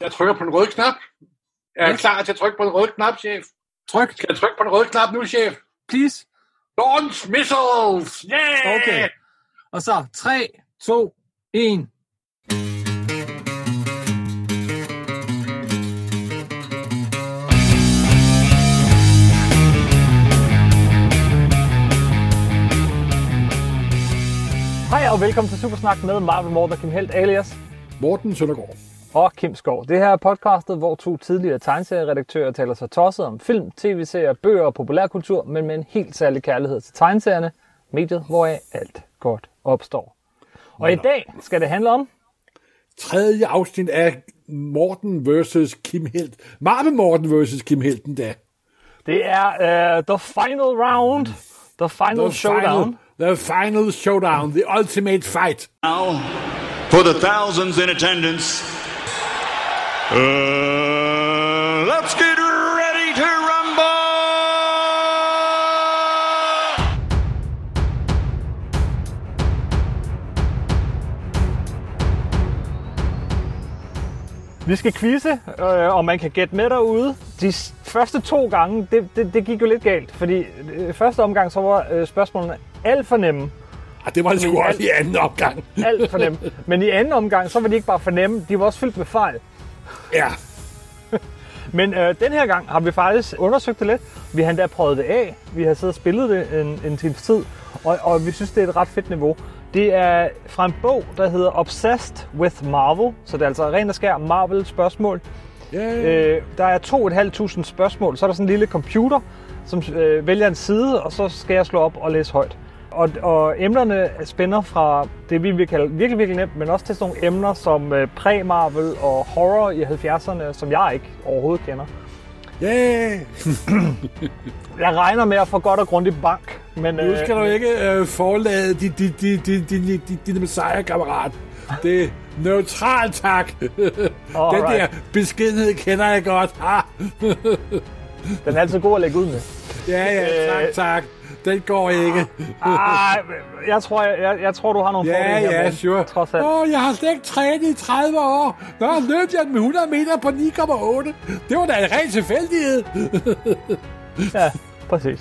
Jeg trykker på den røde knap. Er jeg Ja. klar til at trykke på den røde knap, chef? Tryk, Skal jeg trykke på den røde knap nu, chef? please. Launch missiles! Yeah! Okay. Og så 3, 2, 1. Hej og velkommen til Supersnak med Marvel Morten og Kim Helt alias Morten Søndergaard. Og Kim Skov. Det her er podcastet, hvor to tidligere tegneserieredaktører taler sig tosset om film, tv-serier, bøger og populærkultur, men med en helt særlig kærlighed til tegneserierne, mediet, hvoraf alt godt opstår. Og i dag skal det handle om Tredje afsnit af Morten versus Kim Helt. Marvel Morten versus Kim Helten da. Det er uh, The Final Round. The Final The Showdown. Final, the final showdown. The ultimate fight. Now, for the thousands in attendance, uh, let's get ready to rumble! Vi skal quizze, øh, og man kan gætte med derude. De første to gange, det, det, det gik jo lidt galt, fordi øh, første omgang, så var øh, spørgsmålene alt for nemme. Ah, det var det sgu Men også i anden opgang. Alt for nemme. Men i anden omgang, så var de ikke bare for nemme, de var også fyldt med fejl. Ja. Men øh, den her gang har vi faktisk undersøgt det lidt. Vi har endda prøvet det af. Vi har siddet og spillet det en, en times tid. Og, og vi synes, det er et ret fedt niveau. Det er fra en bog, der hedder Obsessed with Marvel. Så det er altså ren og skær Marvel-spørgsmål. Ja, Øh, der er 2.500 spørgsmål. Så er der sådan en lille computer, som øh, vælger en side, og så skal jeg slå op og læse højt. Og, og emnerne spænder fra det, vi vil kalde virkelig, virkelig nemt, men også til sådan nogle emner som øh, præ-Marvel og horror i 70'erne, som jeg ikke overhovedet kender. ja. Jeg regner med at få godt og grundigt bank, men Nu skal du ikke øh, forlade din, din, din, din, din, din, din messiah-kammerat. Det er neutral, tak. Den der beskedenhed kender jeg godt. Den er altid god at lægge ud med. Ja, ja, tak, Øh. tak. Den går ikke. Ah, jeg, tror, jeg, jeg, jeg tror, du har nogle Ja, fordele ja, Morten, sure. Trods alt. Åh, jeg har slet ikke trænet i 30 år. Nå, løb jeg med 100 meter på 9,8. Det var da en ren tilfældighed. Ja, præcis.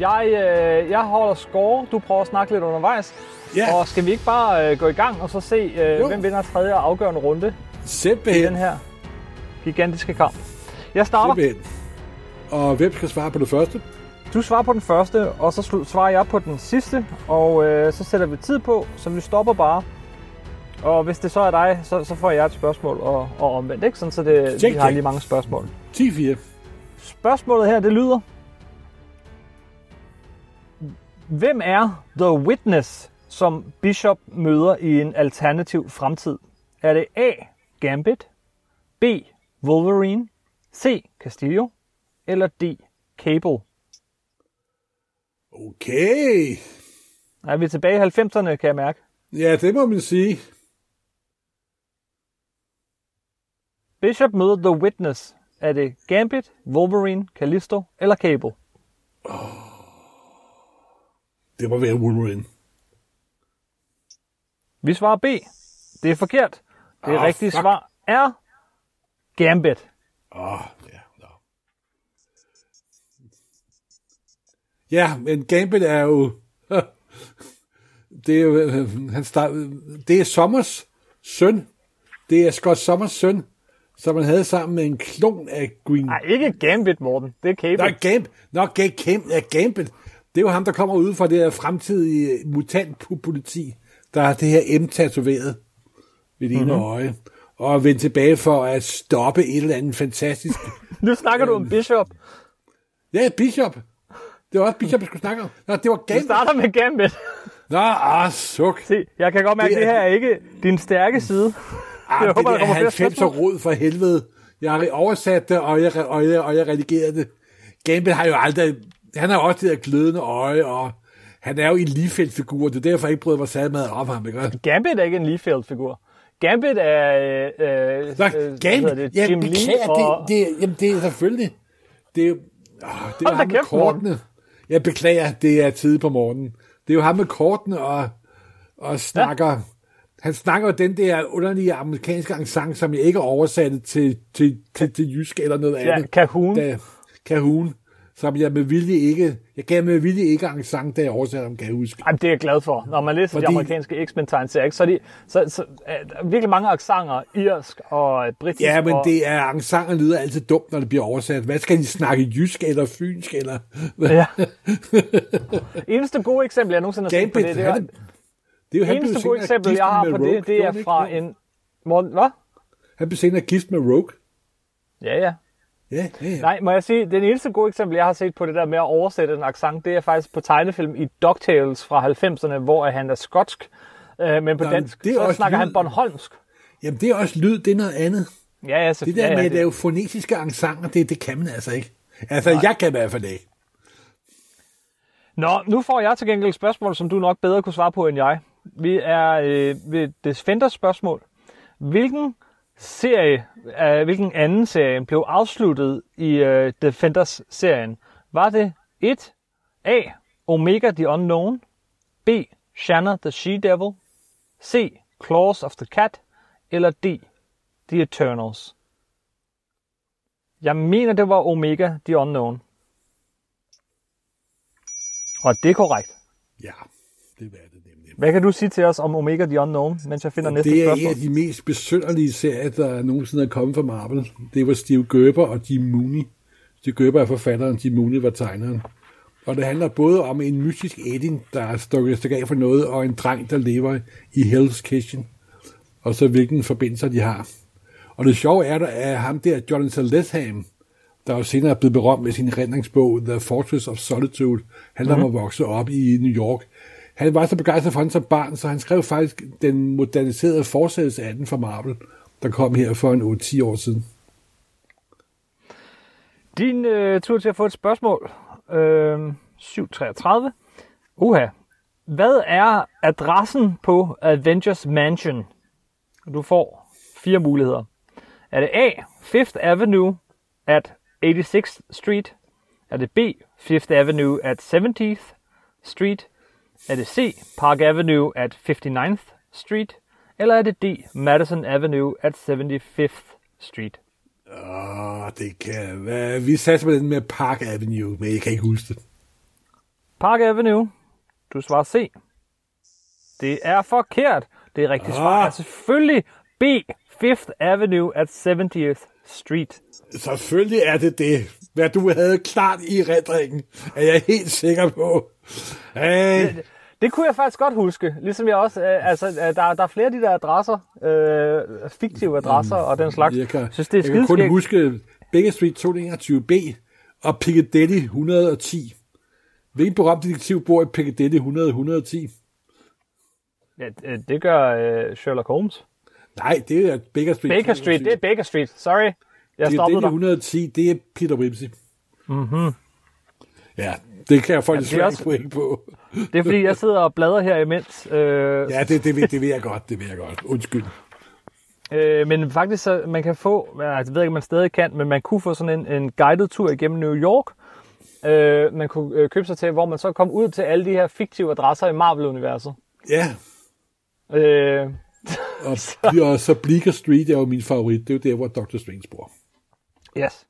Jeg, øh, jeg holder score. Du prøver at snakke lidt undervejs. Ja. Og skal vi ikke bare øh, gå i gang og så se, øh, Jo. hvem vinder tredje og afgørende runde i Simpelthen. den her gigantiske kamp? Jeg starter. Simpelthen. Og hvem skal svare på det første? Du svarer på den første, og så svarer jeg på den sidste. Og øh, så sætter vi tid på, så vi stopper bare. Og hvis det så er dig, så, så får jeg et spørgsmål og, og omvendt, ikke? Sådan, så det, vi Check, har check. lige mange spørgsmål. 10-4. Spørgsmålet her, det lyder. Hvem er The Witness, som Bishop møder i en alternativ fremtid? Er det A. Gambit, B. Wolverine, C. Castillo eller D. Cable? Okay. Er vi tilbage i 90'erne, kan jeg mærke. Ja, det må man sige. Bishop møder The Witness. Er det Gambit, Wolverine, Callisto eller Cable? Det må være Wolverine. Vi svarer B. Det er forkert. Det Ah, rigtige fuck. svar er Gambit. Åh, oh, ja. Men Gambit er jo... Det er jo... øh, Han start, det er Sommers søn. Det er Scott Sommers søn, som han havde sammen med en klon af Green... Nej, ikke Gambit, Morten. Det er Cable. Nå, Gambit. Nå, Gambit. Ja, Gambit. Det er jo ham, der kommer ud fra det her fremtidige mutantpoliti, der har det her M tatoveret ved det ene øje, og er vendt tilbage for at stoppe et eller andet fantastisk Nu snakker du om Bishop. Ja, Bishop. Det var også Bishop, jeg skulle snakke om. Nå, det var Gambit. starter med Gambit. Nå, ah, suk. Se, jeg kan godt mærke, Det at er- det her er ikke din stærke side. Ah, Jeg det håber, kommer flere 90 spørgsmål. rod for helvede. Jeg har oversat det, og jeg, og jeg, og jeg redigerede det. Gambit har jo aldrig... Han har også det der glødende øje, og han er jo en Liefeld-figur. Det er derfor, jeg ikke brød mig særlig meget om ham. Ikke? Gambit er ikke en Liefeld-figur. Gambit er øh, øh, Nå, øh, Gambit, det, ja, Jim beklager, Lee og... det, det, jamen, det er selvfølgelig... Det er jo... Oh, det er ham med kæft, Morten. Jeg beklager, det er tid på morgenen. Det er jo ham med kortene og, og snakker... Ja. Han snakker den der underlige amerikanske accent, som jeg ikke er oversat til, til, til, til jysk eller noget Ja, andet. Cahoon. Da, Cahoon. Som jeg med vilje ikke... Jeg gav med vilje ikke accent, da jeg oversatte om, kan jeg huske. Ej, det er jeg glad for. Når man læser Fordi... de amerikanske X-Men tegneserier, så er de så, så, er der virkelig mange accenter, irsk og britisk. Ja, men og, det er accenter lyder altid dumt, når det bliver oversat. Hvad skal de snakke? Jysk eller fynsk? Eller... Ja. Eneste gode eksempel, jeg nogensinde har set på det, det er, han, det er jo, han eneste gode eksempel, jeg har på Rogue. det, det er fra en... Morten, hvad? Han blev senere gift med Rogue. Ja, ja. Ja, ja, ja. Nej, må jeg sige, den eneste gode eksempel, jeg har set på det der med at oversætte en accent, det er faktisk på tegnefilm i DuckTales fra 90'erne, hvor han er skotsk, øh, men på Nå, dansk, det er så snakker lyd. han Bornholmsk. Jamen, det er også lyd, det er noget andet. Ja, ja, Det selvfølgelig. der ja, med ja, at lave fonetiske accenter, det, det kan man altså ikke. Altså, jeg kan i hvert fald ikke. Nå, nu får jeg til gengæld et spørgsmål, som du nok bedre kunne svare på end jeg. Vi er øh, ved Defenders spørgsmål. Hvilken serie, af hvilken anden serie blev afsluttet i øh, Defenders-serien? Var det 1. A. Omega the Unknown. B. Shanna the She-Devil. C. Claws of the Cat. Eller D. The Eternals. Jeg mener, det var Omega the Unknown. Og det er korrekt. Ja, det var det. Hvad kan du sige til os om Omega the Unknown, mens jeg finder næste Det er spørgsmål? en af de mest besynderlige serier, der nogensinde er kommet fra Marvel. Det var Steve Gerber og Jim Mooney. Steve Gerber er forfatteren, Jim Mooney var tegneren. Og det handler både om en mystisk Edin, der er stukket af for noget, og en dreng, der lever i Hell's Kitchen. Og så hvilken forbindelser de har. Og det sjove er, at ham der, Jonathan Letham, der jo senere er blevet berømt med sin redningsbog, The Fortress of Solitude, handler Mhm. om at vokse op i New York. Han var så begejstret for den som barn, så han skrev faktisk den moderniserede forsættelse af den fra Marvel, der kom her for en 8-10 år siden. Din øh, tur til at få et spørgsmål. Øh, 733. Uha. Hvad er adressen på Avengers Mansion? Du får fire muligheder. Er det A. Fifth Avenue at 86th Street? Er det B. Fifth Avenue at 70th Street? Er det C. Park Avenue at 59th Street? Eller er det D. Madison Avenue at 75th Street? Åh, det kan være... Vi satte på den med Park Avenue, men jeg kan ikke huske det. Park Avenue. Du svarer C. Det er forkert. Det er rigtigt svar. Ah. Er selvfølgelig B. Fifth Avenue at 70th Street. Selvfølgelig er det det. Hvad du havde klart i redringen, er jeg helt sikker på. Hey, Det kunne jeg faktisk godt huske. Ligesom jeg også, øh, altså, øh, der, der er flere af de der adresser, øh, fiktive adresser og den slags. jeg kan, synes, det er jeg kan kun huske Baker Street 221B og Piccadilly 110. Hvilken berømt detektiv bor i Piccadilly 100 110? Ja, øh, det gør øh, Sherlock Holmes. Nej, det er Baker Street. Baker Street, det er Baker Street. Sorry. Jeg Piccadilly stoppede dig. 110, det er Peter Wimsey. Mm-hmm. Ja, det kan jeg få Ja, det er også- point på. Det er fordi, jeg sidder og bladrer her imens. Øh, Ja, det, det, ved, det ved jeg godt, det ved jeg godt. Undskyld. Øh, men faktisk, så man kan få, altså, jeg ved ikke, om man stadig kan, men man kunne få sådan en, en guided tur igennem New York. Øh, man kunne øh, købe sig til, hvor man så kom ud til alle de her fiktive adresser i Marvel-universet. Ja, Øh, og, og så Bleecker Street er jo min favorit. Det er jo der, hvor Dr. Strange bor. Yes.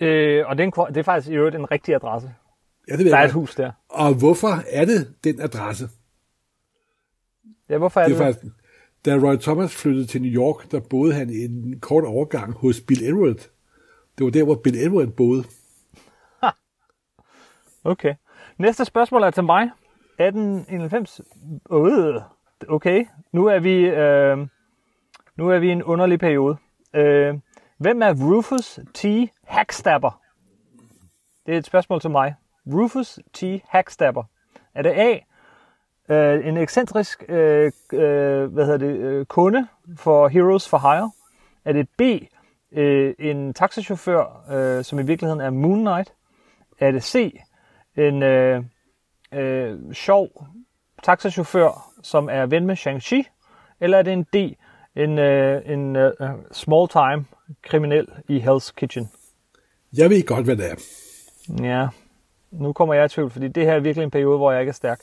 Øh, og det er, en, det er faktisk i øvrigt en rigtig adresse. Ja, det ved Der er jeg et hus der. Og hvorfor er det den adresse? Ja, hvorfor er Det det, er faktisk, da Roy Thomas flyttede til New York, der boede han en kort overgang hos Bill Edward. Det var der, hvor Bill Edward boede. Okay. Næste spørgsmål er til mig. 1891. Øh, okay. Nu er vi, øh, nu er vi i en underlig periode. Øh, hvem er Rufus T. Hackstabber? Det er et spørgsmål til mig. Rufus T. Hackstabber. Er det A. Øh, en ekscentrisk øh, øh, hvad hedder det, øh, kunde for Heroes for Hire? Er det B. Øh, en taxachauffør, øh, som i virkeligheden er Moon Knight? Er det C. En øh, øh, sjov taxachauffør, som er ven med Shang-Chi? Eller er det en D. En, øh, en øh, small-time kriminel i Hell's Kitchen? Jeg ved godt, hvad det er. Ja, nu kommer jeg i tvivl, fordi det her er virkelig en periode, hvor jeg ikke er stærk.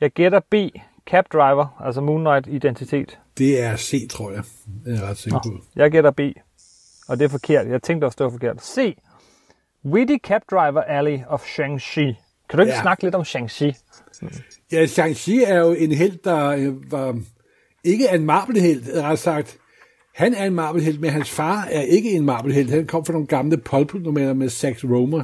Jeg gætter B. Cab Driver, altså Moon Knight identitet? Det er C, tror jeg. Det er jeg ret sikker på. Jeg gætter B. Og det er forkert. Jeg tænkte også, det var forkert. C. Witty Cab Driver Alley of Shang-Chi. Kan du ikke Ja. snakke lidt om Shang-Chi? Ja, Shang-Chi er jo en held, der øh, var ikke en Marvel-held, ret sagt. Han er en Marvel-held, men hans far er ikke en Marvel-held. Han kom fra nogle gamle pulp-nummer med Sax Romer,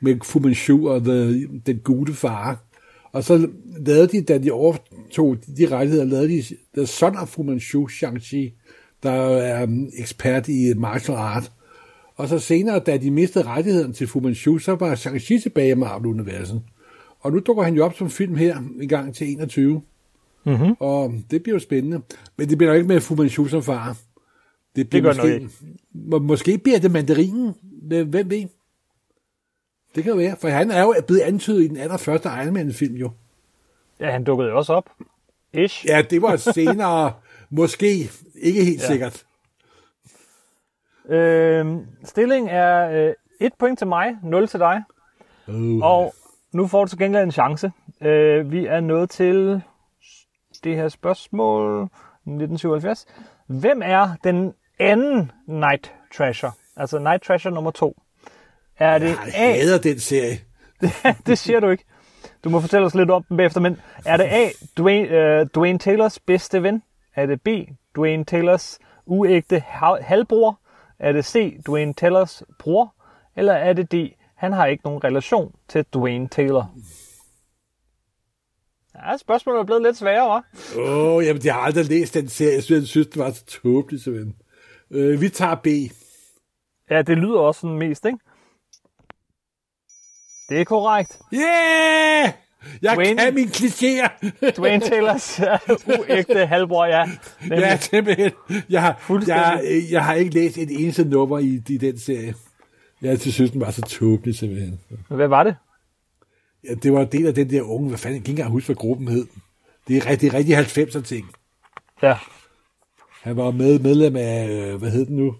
med Fu Manchu og the, den gode far. Og så lavede de, da de overtog de rettigheder, lavede de The Son of Fu Manchu, Shang-Chi, der er um, ekspert i martial art. Og så senere, da de mistede rettigheden til Fu Manchu, så var Shang-Chi tilbage i Marvel-universet. Og nu dukker han jo op som film her en gang til 21. Mm-hmm. Og det bliver jo spændende. Men det bliver jo ikke med Fu Manchu som far. Det, bliver gør det nok måske, må, måske bliver det mandarinen. Hvem ved? Det kan være, for han er jo blevet antydet i den allerførste Iron Man-film jo. Ja, han dukkede jo også op. Ish. Ja, det var senere, måske, ikke helt ja. sikkert. Øhm, stillingen er øh, et point til mig, 0 til dig. Uh. Og nu får du til gengæld en chance. Øh, vi er nået til det her spørgsmål 1977. Hvem er den anden Night Trasher? Altså Night Trasher nummer to. Er det Jeg A? hader den serie. det siger du ikke. Du må fortælle os lidt om den bagefter, men er det A. Dwayne, uh, Dwayne Taylors bedste ven? Er det B. Dwayne Taylors uægte hal- halvbror? Er det C. Dwayne Taylors bror? Eller er det D. Han har ikke nogen relation til Dwayne Taylor? Ja, spørgsmålet er blevet lidt sværere, hva'? Åh, oh, jamen, jeg har aldrig læst den serie. Jeg synes, jeg synes det var så tåbeligt, simpelthen. Øh, vi tager B. Ja, det lyder også sådan mest, ikke? Det er korrekt. Yeah! Jeg Dwayne- kan mine klichéer. Dwayne Taylors uægte halvbror, ja. Nemlig. ja, simpelthen. Jeg har, jeg, jeg har ikke læst et eneste nummer i, i den serie. Jeg synes, den var så tåbelig, simpelthen. Hvad var det? Ja, det var en del af den der unge, hvad fanden, jeg kan ikke engang huske, hvad gruppen hed. Det er rigtig, rigtig 90'er ting. Ja. Han var med, medlem af, øh, hvad hed den nu?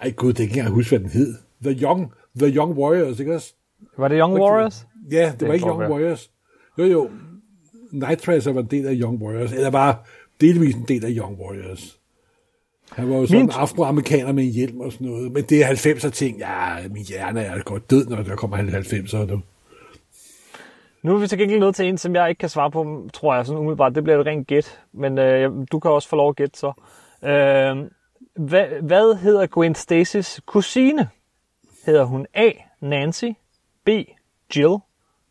Ej gud, det kan jeg ikke engang huske, hvad den hed. The Young, The Young Warriors, ikke også? Var det Young Warriors? Ja, det, det var ikke Young være. Warriors. Jo, jo. Night Tracer var en del af Young Warriors, eller var delvis en del af Young Warriors. Han var jo sådan en afroamerikaner med en hjelm og sådan noget. Men det er 90'er ting. Ja, min hjerne er godt død, når der kommer 90'er nu. Nu er vi til gengæld nødt til en, som jeg ikke kan svare på, tror jeg, sådan umiddelbart. Det bliver et rent gæt, men øh, du kan også få lov at gætte så. Øh, hvad, hvad hedder Gwen Stacy's kusine? Hedder hun A. Nancy, B. Jill,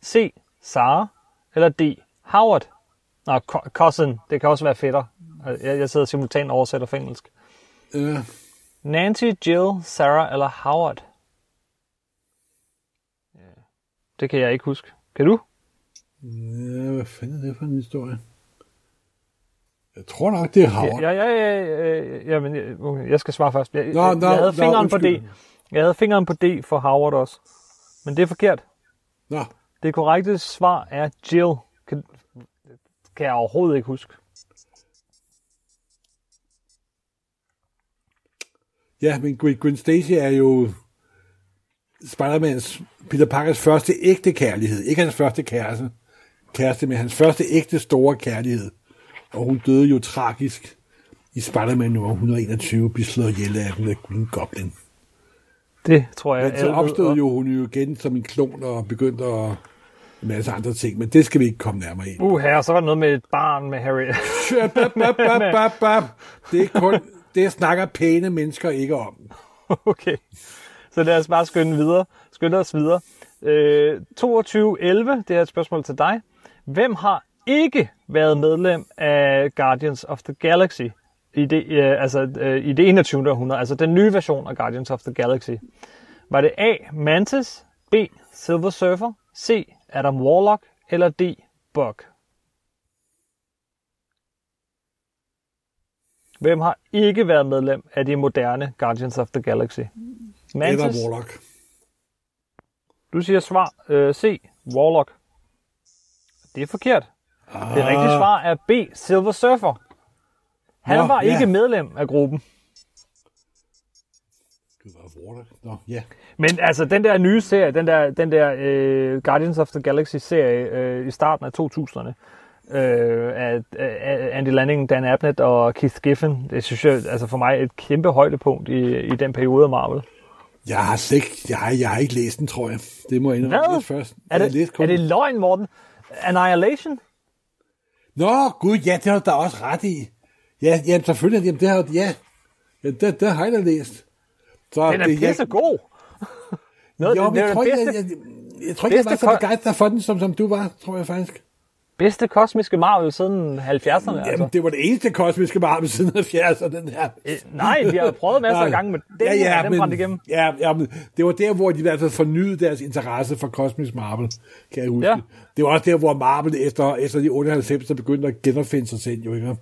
C. Sarah eller D. Howard? Nå, co- cousin. Det kan også være fætter. Jeg, jeg sidder simultant oversætter fra engelsk. Øh, Nancy, Jill, Sarah eller Howard? Det kan jeg ikke huske. Kan du? Ja, hvad fanden er det for en historie? Jeg tror nok, det er Howard. Ja, ja, ja, ja, ja, men jeg- jeg skal svare først. Jeg, Nå, nå, jeg havde nå, fingeren på D. Jeg havde fingeren på D for Howard også. Men det er forkert. Nå, Det korrekte svar er Jill. Kan, kan jeg overhovedet ikke huske. ja, men Gwen Stacy er jo Spider-Mans, Peter Parkers første ægte kærlighed. Ikke hans første kæreste, kæreste, men hans første ægte store kærlighed. Og hun døde jo tragisk i Spider-Man nummer 121, blev slået ihjel af den af Green Goblin. Det tror jeg. Men så opstod jo hun jo igen som en klon og begyndte at en masse andre ting, men det skal vi ikke komme nærmere ind. Uh, her, så var der noget med et barn med Harry. Bap, bap, bap, bap, bap. Det er kun, det snakker pæne mennesker ikke om. okay. Så lad os bare skynde videre. Skynde os videre. Øh, 2211, det er et spørgsmål til dig. Hvem har ikke været medlem af Guardians of the Galaxy i det, øh, altså, øh, i det 21. århundrede, altså den nye version af Guardians of the Galaxy? Var det A. Mantis, B. Silver Surfer, C. Adam Warlock eller D. Bug? Hvem har ikke været medlem af de moderne Guardians of the Galaxy? Mantis, Eller Warlock. du siger svar øh, C. Warlock. Det er forkert. Ah, Det rigtige svar er B. Silver Surfer. Han Nå, var ja. ikke medlem af gruppen. Det var Warlock. Nå, ja. Men altså, den der nye serie, den der, den der øh, Guardians of the Galaxy serie øh, i starten af 2000'erne, øh, af, af Andy Lanning, Dan Abnett og Keith Giffen. Det synes jeg altså for mig et kæmpe højdepunkt i, i den periode af Marvel. Jeg har, slet ikke, jeg, har, jeg har ikke læst den, tror jeg. Det må jeg indrømme først. Er Jeg det, kun- er det løgn, Morten? Annihilation? Nå, gud, ja, det har du da også ret i. Ja, jamen, selvfølgelig, jamen, det har ja. ja det, det har jeg da læst. Så Den er det, pisse god. Noget, Jo, det, det er jeg tror ikke, bedste, jeg, jeg, jeg, tror ikke, jeg var så begejstret for den, som, som du var, tror jeg faktisk. Bedste kosmiske Marvel siden 70'erne. Jamen, Altså. det var det eneste kosmiske Marvel siden 70'erne, den her. Øh, Nej, de har prøvet masser af gange, men den, ja, ja, den men, brændte igennem. Ja, ja, men det var der, hvor de i hvert fald fornyede deres interesse for kosmisk Marvel, kan jeg huske. Ja. Det var også der, hvor Marvel efter, efter de 98, der begyndte at genopfinde sig selv, jo ikke?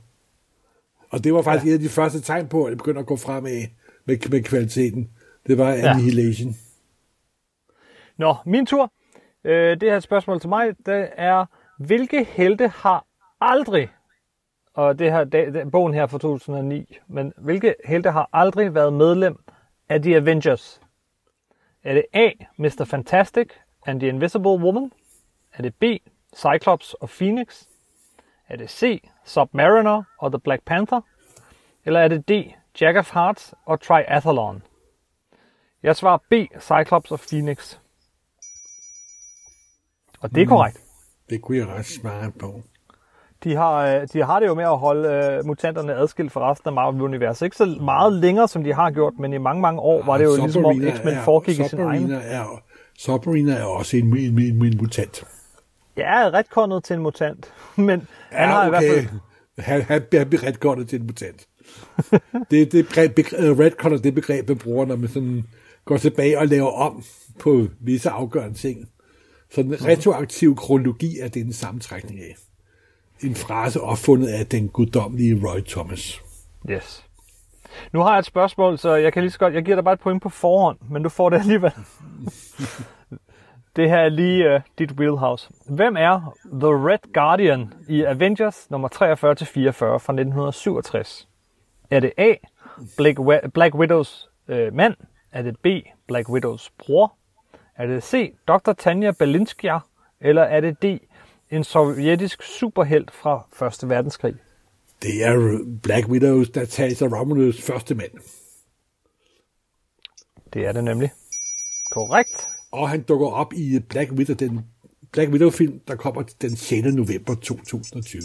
Og det var faktisk ja. et af de første tegn på, at det begyndte at gå fremad med, med kvaliteten. Det var Annihilation. Nå, min tur. Øh, det her spørgsmål til mig, det er, hvilke helte har aldrig, og det her, det, det, bogen her fra 2009, men hvilke helte har aldrig været medlem af The Avengers? Er det A, Mr. Fantastic and the Invisible Woman? Er det B, Cyclops og Phoenix? Er det C, Submariner og The Black Panther? Eller er det D, Jack of Hearts og Triathlon? Jeg svarer B, Cyclops og Phoenix. Og det er korrekt. Det kunne jeg ret smart på. De har, øh, de har det jo med at holde øh, mutanterne adskilt fra resten af Marvel-universet. Ikke så meget længere, som de har gjort, men i mange, mange år var det jo ligesom om Submariner X-Men foregik i sin Submariner egen. Er, Submariner er også en, en, en, en mutant. Jeg er retkondet til en mutant, men han har i hvert fald... Han, han bliver retkortet til en mutant. det det begreb, begreb, retcorder, det begreb, man bruger, når man sådan går tilbage og laver om på visse afgørende ting. Så den retroaktiv kronologi er det en sammentrækning af. En frase opfundet af den guddommelige Roy Thomas. Yes. Nu har jeg et spørgsmål, så jeg kan lige så godt... Jeg giver dig bare et point på forhånd, men du får det alligevel. det her er lige uh, dit wheelhouse. Hvem er The Red Guardian i Avengers nummer 43-44 fra 1967? Er det A. Black, Black Widows øh, mand? Er det B. Black Widows bror? Er det C. Dr. Tanya Belinskja? Eller er det D. En sovjetisk superhelt fra 1. verdenskrig? Det er Black Widows, der tager sig Romulus første mand. Det er det nemlig. Korrekt. Og han dukker op i Black Widow, den Black Widow-film, der kommer den 6. november 2020.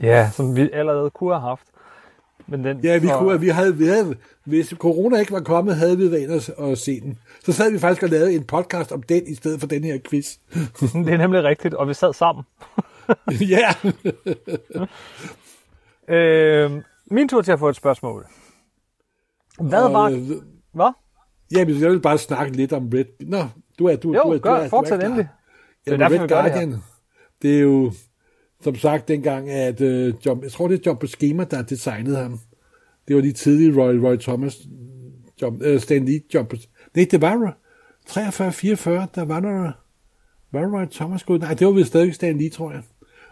Ja, som vi allerede kunne have haft. Men den, Ja, vi og- kunne, vi havde, vi havde, hvis corona ikke var kommet, havde vi været inde og, og se den. Så sad vi faktisk og lavede en podcast om den, i stedet for den her quiz. Det er nemlig rigtigt, og vi sad sammen. ja, Øh, min tur til at få et spørgsmål. Hvad var... Øh, Hvad? ja, men jeg vil bare snakke lidt om Red... Nå, du er... Du, Jo, du er, gør, du er, fortsæt du er endelig. Det er derfor, Red gør det. Guardian, det er jo, som sagt, dengang, at uh, John, jeg tror, det er John Buscema, der designede ham. Det var de tidlige Roy, Roy Thomas, John, uh, Stan Lee, John Nej, det var 43-44, der var der... Var Roy Thomas gået? Nej, det var vist stadig Stan Lee, tror jeg.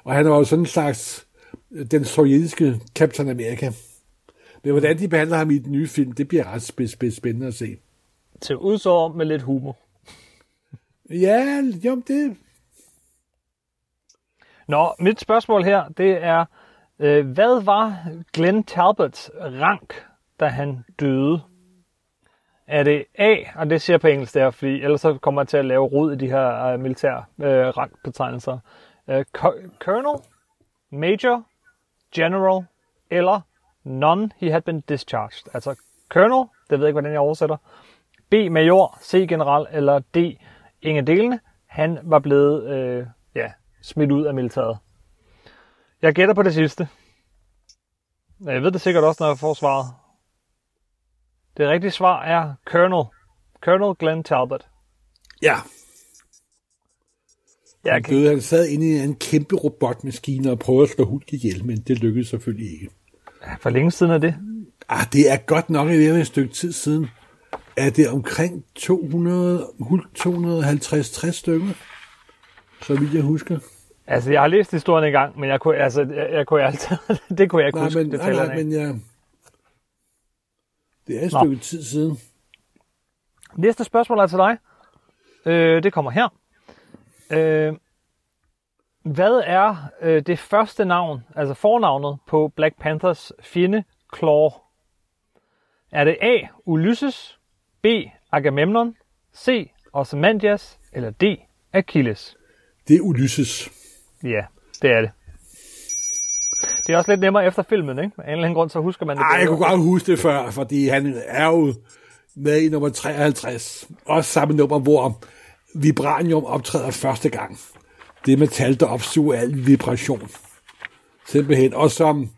Og han var jo sådan en slags øh, den sovjetiske Captain America. Men hvordan de behandler ham i den nye film, det bliver ret spæ- spæ- spændende at se. Til udsår med lidt humor. Ja, jo, det... Nå, mit spørgsmål her, det er, øh, hvad var Glenn Talbots rank, da han døde? Er det A, og det siger jeg på engelsk der, fordi ellers så kommer jeg til at lave rod i de her øh, militære øh, rangbetegnelser. Øh, co- Colonel, Major, General eller None he had been discharged. Altså Colonel, det ved jeg ikke, hvordan jeg oversætter. B, Major, C, General eller D, ingen af delene. Han var blevet øh, ja, smidt ud af militæret. Jeg gætter på det sidste. Jeg ved det sikkert også, når jeg får svaret. Det rigtige svar er Colonel. Colonel Glenn Talbot. Ja, Jeg han døde. Han sad inde i en kæmpe robotmaskine og prøvede at slå Hulk ihjel, men det lykkedes selvfølgelig ikke. for længe siden er det. Ah, det er godt nok et stykke tid siden. Er det omkring 200, Hulk 250-60 stykker? Så vidt jeg husker. Altså, jeg har læst historien en gang, men jeg kunne, altså, jeg, jeg kunne altid, det kunne jeg ikke Nej, huske men, nej, nej, men ja. Det er et Nå. stykke tid siden. Næste spørgsmål er til dig. Øh, det kommer her. Øh, Hvad er øh, det første navn, altså fornavnet på Black Panthers fjende Claw? Er det A. Ulysses, B. Agamemnon, C. Ozymandias eller D. Achilles? Det er Ulysses. Ja, det er det. Det er også lidt nemmere efter filmen, ikke? Af en eller anden grund, så husker man det. Ej, jeg kunne godt huske det før, fordi han er jo med i nummer 53. Også samme nummer, hvor Vibranium optræder første gang. Det metal, der opsuger al vibration. Simpelthen. Og som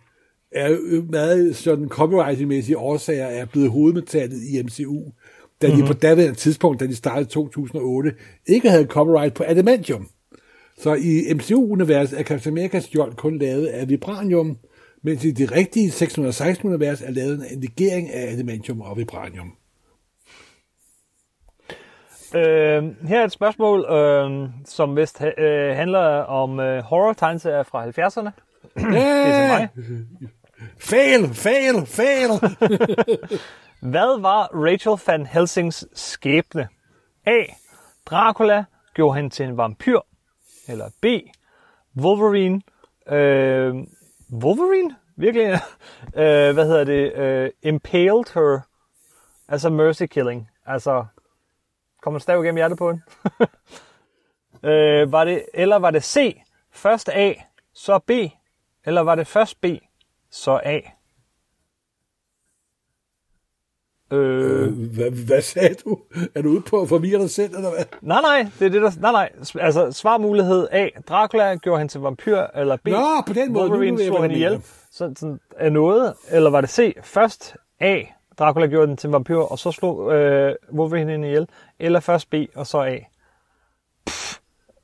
er meget sådan copyright-mæssige årsager er blevet hovedmetallet i MCU, da de mm-hmm. på daværende tidspunkt, da de startede i 2008, ikke havde copyright på adamantium. Så i MCU-universet er Captain America's skjold kun lavet af vibranium, mens i det rigtige 616-univers er lavet en legering af adamantium og vibranium. Øh, her er et spørgsmål, øh, som vist øh, handler om øh, horror-tegneserier fra 70'erne. Det er mig. Fail, fail, fail! Hvad var Rachel Van Helsings skæbne? A. Dracula gjorde hende til en vampyr. Eller B. Wolverine. Øh, Wolverine? Virkelig? øh, hvad hedder det? Øh, impaled her. Altså mercy killing. Altså, kom en stav igennem hjertet på hende. øh, var det, eller var det C. Først A, så B. Eller var det først B, så A? Øh, hvad, hvad sagde du? Er du ude på at forvirre dig selv, eller hvad? nej, nej, det er det, der... Nej, nej. Altså, svarmulighed A. Dracula gjorde hende til vampyr, eller B. Nå, på den måde. Nu Wolverine jeg, slog du ihjel. mener. Så, sådan, er noget, eller var det C. Først A. Dracula gjorde den til vampyr, og så slog øh, Wolverine hende ihjel. Eller først B, og så A. Pff.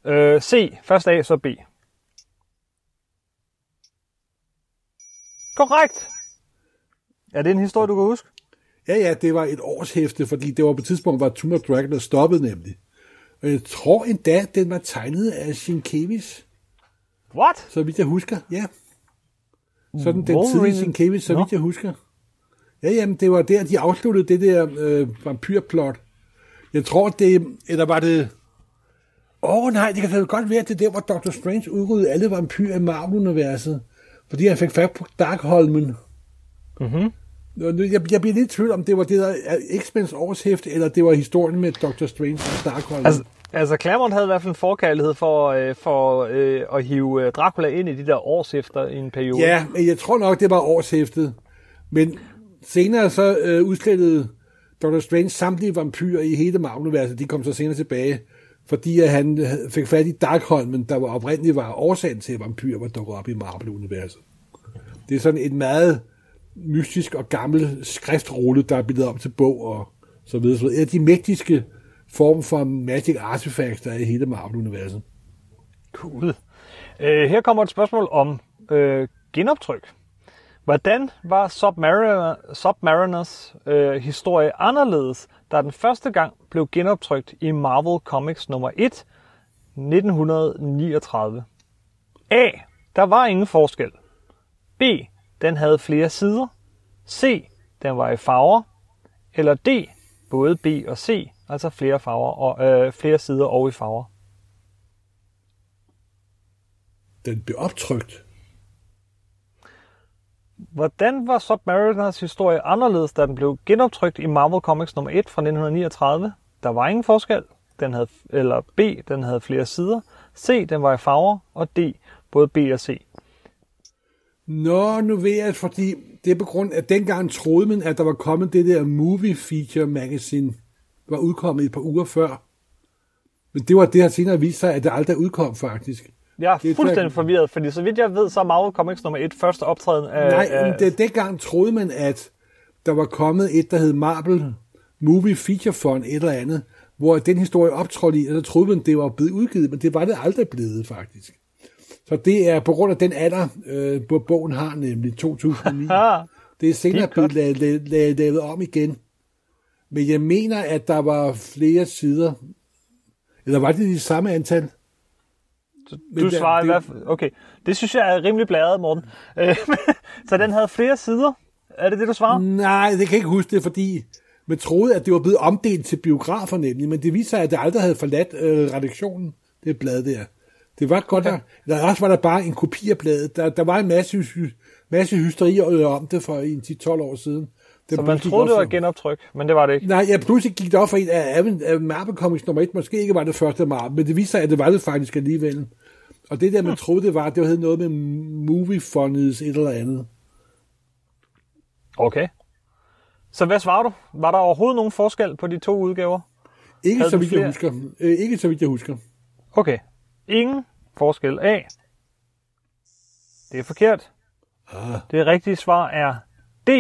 Øh, C. Først A, så B. Korrekt! Er det en historie, du kan huske? Ja, ja, det var et årshæfte, fordi det var på et tidspunkt, hvor Tomb of Dracula stoppede nemlig. Og jeg tror endda, den var tegnet af Sienkiewicz, What? så vidt jeg husker. Ja. Sådan den Wolverine- tidlige Sienkiewicz, så vidt jeg husker. Ja, jamen, det var der, de afsluttede det der øh, vampyrplot. Jeg tror, det... Eller var det... Åh oh, nej, det kan godt være, at det er der, hvor Doctor Strange udryddede alle vampyrer i Marvel-universet. Fordi han fik fat på Darkholmen. Mhm. Nu- Jeg, jeg bliver lidt i tvivl om, det var det der er X-Men's årshæfte, eller det var historien med Doctor Strange og Darkholmen. Altså, altså Claremont havde i hvert fald en forkærlighed for, øh, for øh, at hive øh, Dracula ind i de der årsefter i en periode. Ja, men jeg tror nok, det var årshæftet. Men senere så øh, udslettede Dr. Strange samtlige vampyrer i hele Marvel-universet. De kom så senere tilbage, fordi at han fik fat i Darkholmen, der var oprindeligt var årsagen til, at vampyrer var dukket op i Marvel-universet. Det er sådan et meget mystisk og gammel skriftrulle, der er bildet om til bog og så videre. Så videre. Et af de mægtigste form for magic artifacts, der er i hele Marvel-universet. Cool. Øh, her kommer et spørgsmål om øh, genoptryk. Hvordan var Submariner, Submariners øh, historie anderledes, da den første gang blev genoptrykt i Marvel Comics nummer 1, 1939? A. Der var ingen forskel. B. Den havde flere sider. C. Den var i farver. Eller D. Både B og C, altså flere farver og øh, flere sider og i farver. Den blev optrykt. Hvordan var Submariners historie anderledes, da den blev genoptrykt i Marvel Comics nummer 1 fra 1939? Der var ingen forskel. Den havde, eller B, den havde flere sider. C, den var i farver. Og D, både B og C. Nå, nu ved jeg, fordi det er på grund af, at dengang troede man, at der var kommet det der Movie Feature Magazine, var udkommet et par uger før. Men det var det, der senere viste sig, at det aldrig udkom faktisk. Jeg er Det er fuldstændig tak- forvirret, fordi så vidt jeg ved, så er Marvel Comics nummer 1 første optræden af... Nej, af men det, dengang troede man, at der var kommet et, der hed Marvel Movie Feature Fund, et eller andet, hvor den historie optrådte i, og der troede man, det var blevet udgivet, men det var det aldrig blevet faktisk. Så det er på grund af den alder, øh, hvor bogen har, nemlig 2009. Ah, Det er senere blevet lavet, lavet, lavet, lavet om igen. Men jeg mener, at der var flere sider. Eller var det de samme antal? Men du der- svarer i hvert fald... Okay, det synes jeg er rimelig blæret, Morten. Øh, så den havde flere sider? Er det det, du svarer? Nej, det kan jeg ikke huske det, fordi man troede, at det var blevet omdelt til biografer nemlig, men det viste sig, at det aldrig havde forladt øh, redaktionen, det blad der. Det var godt okay. Der også var der bare en kopi af bladet. Der, der var en masse, masse hysterier om det for en 10-12 år siden. Det så man troede, det var et genoptryk, men det var det ikke? Nej, jeg pludselig gik det op for en af, af Marvel Comics nummer 1. Måske ikke var det første Marvel, men det viste sig, at det var det faktisk alligevel. Og det der, man hmm. troede, det var, det hed noget med Movie Funnies et eller andet. Okay. Så hvad svarer du? Var der overhovedet nogen forskel på de to udgaver? Ikke Havde så vidt jeg husker. Øh, ikke så vidt jeg husker. Okay. Ingen forskel A. Det er forkert. Ah. Det rigtige svar er D.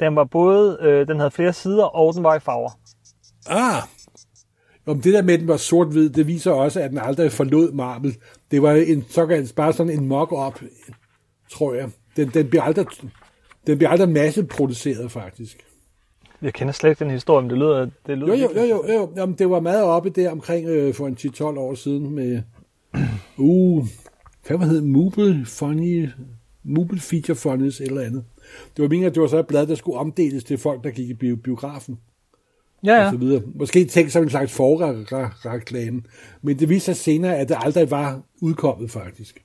Den var både, øh, den havde flere sider, og den var i farver. Ah, om det der med, at den var sort-hvid, det viser også, at den aldrig forlod Marvel. Det var en såkaldt bare sådan en mock-up, tror jeg. Den, den bliver aldrig, den bliver aldrig masseproduceret, faktisk. Jeg kender slet ikke den historie, men det lyder... Det lyder jo, jo, jo, jo, jo. Jamen, det var meget oppe der omkring øh, for en 10-12 år siden med... Uh, hvad hed Mobile Funny... Mobile Feature Funnies eller andet. Det var meningen, at det var så et blad, der skulle omdeles til folk, der gik i biografen. Ja, ja. Og så videre. Måske tænkt som en slags forreklame. Men det viser sig senere, at det aldrig var udkommet, faktisk.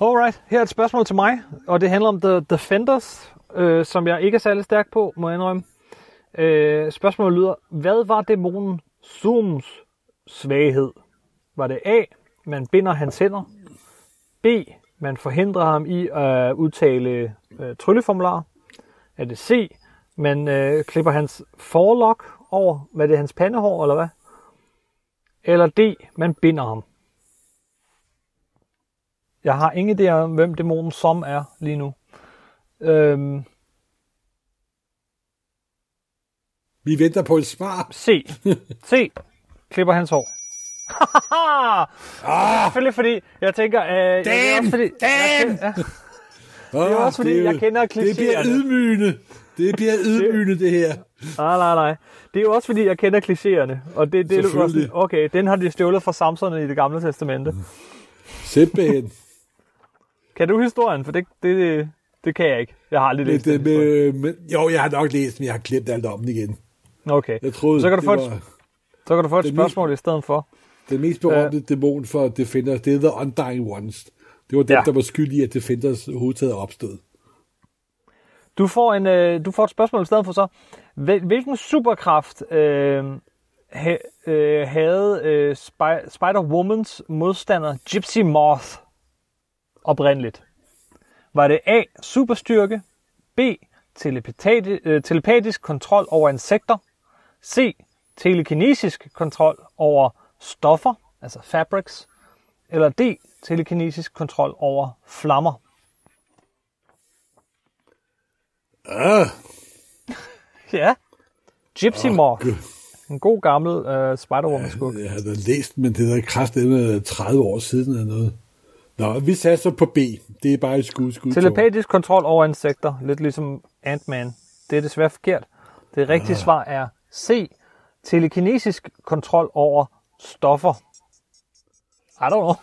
Alright, her er et spørgsmål til mig, og det handler om The Defenders, øh, som jeg ikke er særlig stærk på, må jeg indrømme. Øh, spørgsmålet lyder, hvad var dæmonen Zooms svaghed? Var det A, man binder hans hænder? B, man forhindrer ham i at udtale øh, trylleformular? Er det C, man øh, klipper hans forlok over, hvad det er hans pandehår, eller hvad? Eller D, man binder ham? Jeg har ingen idé om, hvem dæmonen som er lige nu. Øhm, Vi venter på et svar. Se. Se. Klipper hans hår. ah, selvfølgelig fordi, jeg tænker... Øh, damn! Jeg, også fordi, damn! Jeg, ja. Det er også fordi, det, jeg kender klichéerne. Det bliver ydmygende. Det bliver ydmygende, det her. Nej, nej, nej. Det er jo også fordi, jeg kender klichéerne. Og det, det er også, okay, den har de stjålet fra Samsonerne i det gamle testamente. Simpelthen. kan du historien? For det, det, det kan jeg ikke. Jeg har aldrig læst det, med, med, Jo, jeg har nok læst, men jeg har glemt alt om den igen. Okay. Jeg troede, så kan du få et, så kan du få et spørgsmål mest, i stedet for. Den mest berømte uh, dæmon for Defenders, det er The Undying Ones. Det var den, ja. der var skyld i, at Defenders hovedtaget opstod. Du får, en, øh, du får et spørgsmål i stedet for så. Hvilken superkraft øh, ha, øh, havde øh, Spider-Womans modstander Gypsy Moth oprindeligt? Var det A. Superstyrke, B. Telepati- øh, telepatisk kontrol over insekter, C. Telekinesisk kontrol over stoffer, altså fabrics, eller D. Telekinesisk kontrol over flammer. Uh. ja. Gypsy oh, Moth. En god gammel uh, Spider-Woman-skuk. Ja, jeg havde læst, men det er kraftigt med 30 år siden eller noget. Nå, vi satser på B. Det er bare et skud, skud. Telepatisk kontrol over insekter, lidt ligesom Ant-Man. Det er desværre forkert. Det rigtige ah. svar er C. Telekinesisk kontrol over stoffer. I don't know.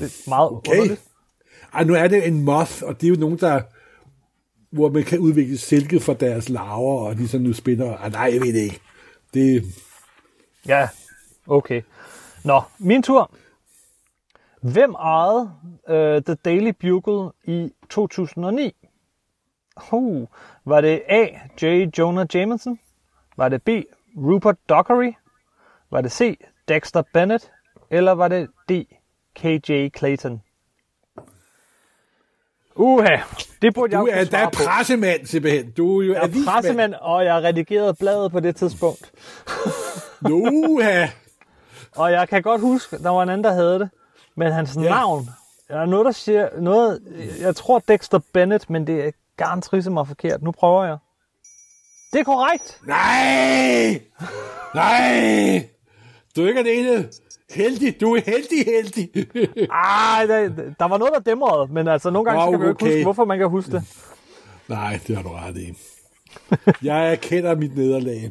Det er meget okay. underligt. Ej, nu er det en moth, og det er jo nogen, der hvor man kan udvikle silke fra deres larver, og de så nu spinder. Ej, nej, jeg ved det ikke. Det... Ja, okay. Nå, min tur. Hvem ejede uh, The Daily Bugle i 2009? Uh, var det A. J. Jonah Jameson? Var det B. Rupert Dockery? Var det C. Dexter Bennett? Eller var det D. K.J. Clayton? Uha, det burde jeg Du er da pressemand, simpelthen. Du er jo jeg er pressemand, og jeg har redigeret bladet på det tidspunkt. Uha. og jeg kan godt huske, der var en anden, der havde det. Men hans ja. navn, der er noget, der siger noget, jeg tror Dexter Bennett, men det er garanteret mig forkert. Nu prøver jeg. Det er korrekt. Nej! Nej! Du er ikke alene. Heldig, du er heldig, heldig. Ej, der, der var noget, der dæmrede, men altså nogle gange oh, skal man jo ikke huske, hvorfor man kan huske det. Nej, det har du ret i. Jeg erkender mit nederlag.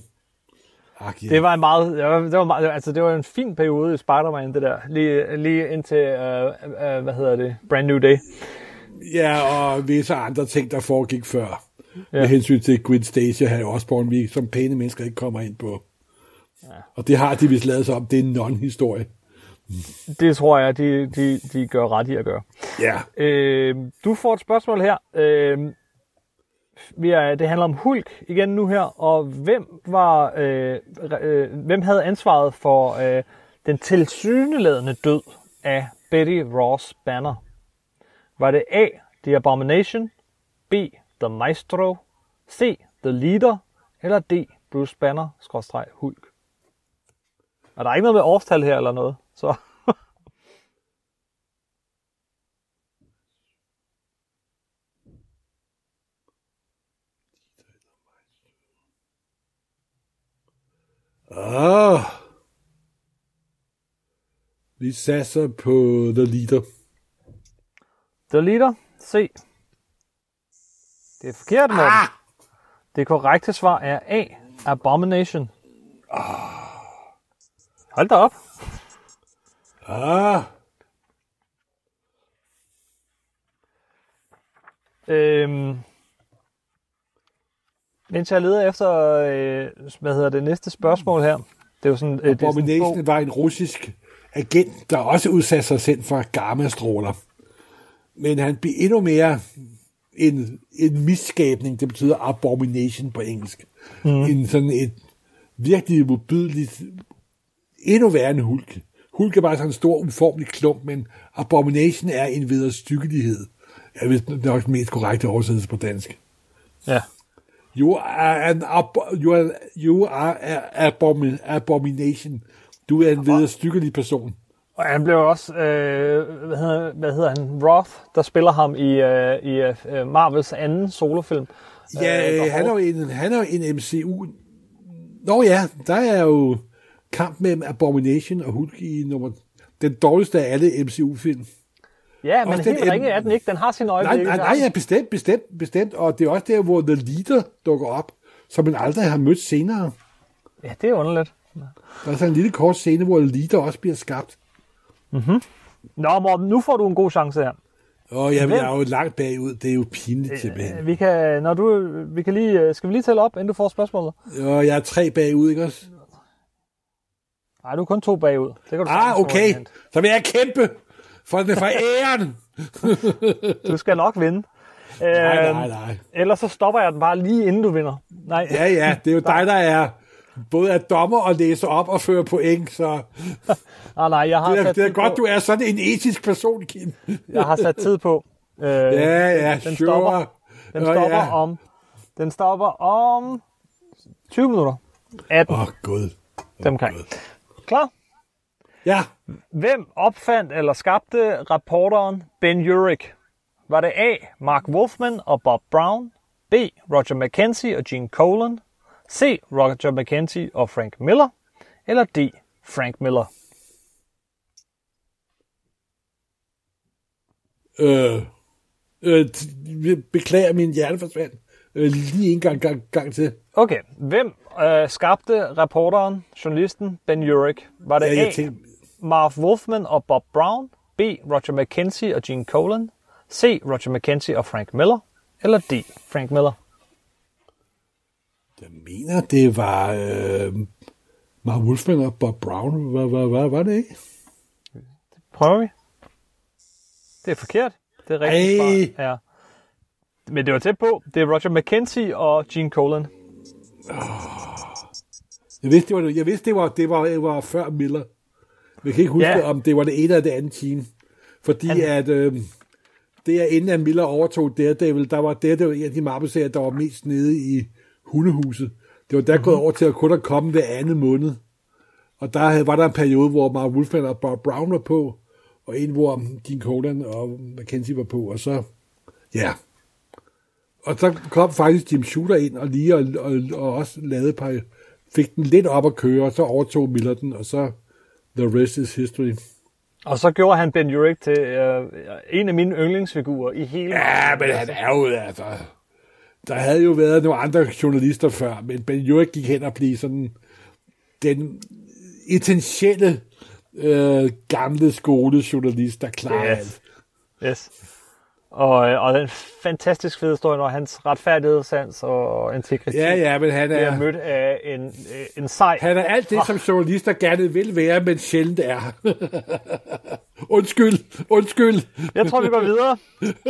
Ach, ja. Det var en meget, det var meget, altså det var en fin periode i Spider-Man, det der, lige, lige indtil, uh, uh, hvad hedder det, Brand New Day. Ja, og visse andre ting, der foregik før. Ja. Med hensyn til Gwen Stacy og Harry Osborn, vi som pæne mennesker ikke kommer ind på. Ja. Og det har de vist lavet sig om, det er en non-historie. Det tror jeg, de, de, de gør ret i at gøre. Ja. Øh, du får et spørgsmål her. Øh, vi er, det handler om Hulk igen nu her, og hvem var, øh, øh, hvem havde ansvaret for øh, den tilsyneladende død af Betty Ross Banner? Var det A. The Abomination, B. The Maestro, C. The Leader, eller D. Bruce Banner, skråstreg Hulk? Og der er ikke noget med årstal her eller noget, så... Ah. Vi satser på The Leader. The Leader, C. Det er forkert, Morten. Ah! Det korrekte svar er A. Abomination. Hold da op. Ah. Øhm, mens jeg leder efter, øh, hvad hedder det næste spørgsmål her. Det er jo sådan, øh, det er sådan. Abomination var en russisk agent, der også udsatte sig selv for gammastråler. Men han blev endnu mere en, en misskabning, det betyder abomination på engelsk. Mm. En sådan et virkelig modbydeligt, endnu værre end Hulk. Hulk er bare sådan en stor, uformelig klump, men abomination er en vederstykkelighed. Jeg ved, det er nok den mest korrekte oversættelse på dansk. Ja. You are an ab- you are, you are a abomin- abomination. Du er en vederstykkelig person. Og han blev også, øh, hvad, hedder, hvad hedder han, Roth, der spiller ham i, øh, i øh, Marvels anden solofilm. Ja, Øh, øh, han, er jo en, han er jo en MCU. Nå ja, der er jo kamp mellem Abomination og Hulk i nummer... Den dårligste af alle MCU-film. Ja, men Også den helt en- ringe er den ikke. Den har sin Nej, øjeblik. nej, nej, ja, bestemt, bestemt, bestemt. Og det er også der, hvor The Leader dukker op, som man aldrig har mødt senere. Ja, det er underligt. Der er sådan en lille kort scene, hvor The Leader også bliver skabt. Nå, Morten, nu får du en god chance her. Og jeg, Hvem? jeg er jo langt bagud. Det er jo pinligt simpelthen. Øh, Vi kan, når du, vi kan lige, øh, skal vi lige tælle op, inden du får spørgsmålet? Og jeg er tre bagud, ikke også? Nej, du er kun to bagud. Det kan du Ah, okay. Så vil jeg kæmpe for det for æren. Du skal nok vinde. Nej, Øhm, nej, nej. Ellers så stopper jeg den bare lige inden du vinder. Nej, Ja, ja, det er jo dig, der er både er dommer og læser op og fører point, så ah, nej jeg har, det er, sat det er godt, på. du er sådan en etisk person, Kim. Jeg har sat tid på. Øh, Ja, ja, den sure. stopper, den stopper ja. om, den stopper om 20 minutter. 18, Åh, oh, gud. dem kan. Klar? Ja, Hvem opfandt eller skabte rapporteren Ben Urich? Var det A. Mark Wolfman og Bob Brown? B. Roger McKenzie og Gene Colan? C. Roger McKenzie og Frank Miller? Eller D. Frank Miller? øh, øh, beklager, min hjerne forsvandt. Øh, lige en gang, gang, gang til. Okay, hvem øh, skabte rapporteren, journalisten Ben Urich? Var det Ja, A. tænkte, Marv Wolfman og Bob Brown? B. Roger McKenzie og Gene Colan? C. Roger McKenzie og Frank Miller? Eller D. Frank Miller? Jeg mener, det var øh, Mark Wolfman og Bob Brown. Hvad, hvad, hvad var det ikke? Prøver vi? Det er forkert. Det er rigtigt svar. Ja. Men det var tæt på. Det er Roger McKenzie og Gene Colan. Jeg vidste, det var, jeg vidste, det var, det var, det var før Miller. Men jeg kan ikke huske, ja. om det var det ene eller det andet team. Fordi Han- at øh, det er inden at Miller overtog Daredevil, der var Daredevil en af de Marvel-serier, der var mest nede i hundehuset. Det var der Mhm. mm-hmm. gået over til at kun at komme hver anden måned. Og der var der en periode, hvor Mark Wolfman og Bob Brown var på, og en, hvor Gene Colan og Mackenzie var på, og så, ja. Og så kom faktisk Jim Shooter ind og lige og, og, og også lavede par, fik den lidt op at køre, og så overtog Miller den, og så the rest is history. Og så gjorde han Ben Urich til øh, en af mine yndlingsfigurer i hele Ja, men han er jo, altså... Der havde jo været nogle andre journalister før, men Ben Jurek gik hen og blev sådan den essentielle øh, gamle skolejournalist, der klarer alt. Yes. Og, øh, og den fantastisk fede historie, når hans retfærdighedssans og integritet Ja, ja, men han bliver er, mødt af en, øh, en sej. han er alt det, som journalister gerne vil være, men sjældent er. undskyld, undskyld. Jeg tror, vi går videre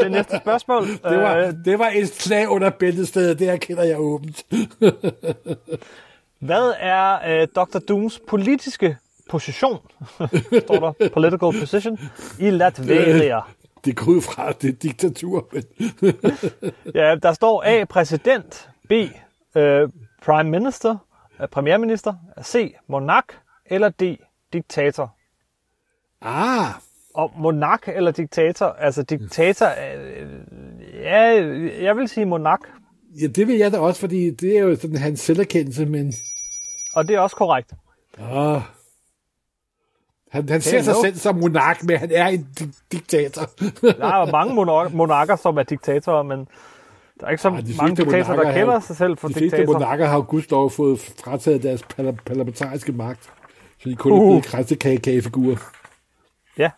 til næste spørgsmål. Det var, Øh, det var et slag under bæltestedet, det erkender jeg åbent. Hvad er øh, Dr. Dooms politiske position, står der, political position, i Latvia? Det går ud fra, at det er diktatur, men Ja, der står A, præsident, B, øh, prime minister, øh, premierminister, C, monark, eller D, diktator. ah, Og monark eller diktator, altså diktator, øh, ja, jeg vil sige monark, ja, det vil jeg da også, fordi det er jo sådan hans selverkendelse, men og det er også korrekt. åh, han, han ser sig selv som monark, men han er en di- diktator. Der er mange monarker, monarker, som er diktatorer, men der er ikke så Ej, de mange fleste diktatorer, der kalder har- sig selv for De fleste diktator. monarker har jo gudslov fået frataget deres parla- parlamentariske magt, så de kun er Uh. blevet. Ja,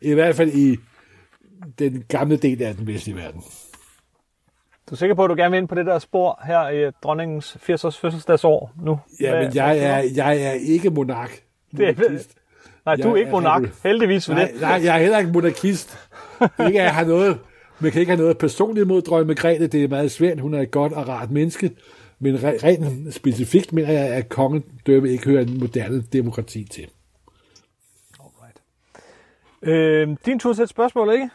I hvert fald i den gamle del af den vestlige verden. du er sikker på, at du gerne vil ind på det der spor her i dronningens 80-års fødselsdagsår nu? Ja, men jeg er, jeg er ikke monark. Det er- Nej, du er jeg ikke monark. Heldigvis for Nej, det. nej, jeg er heller ikke monarkist. Ikke at jeg har noget, man kan ikke have noget personligt mod dronning Margrethe. Det er meget svært. Hun er et godt og rart menneske. Men re- rent specifikt mener jeg, at kongedømme ikke hører en moderne demokrati til. Øh, din tur til et spørgsmål, ikke?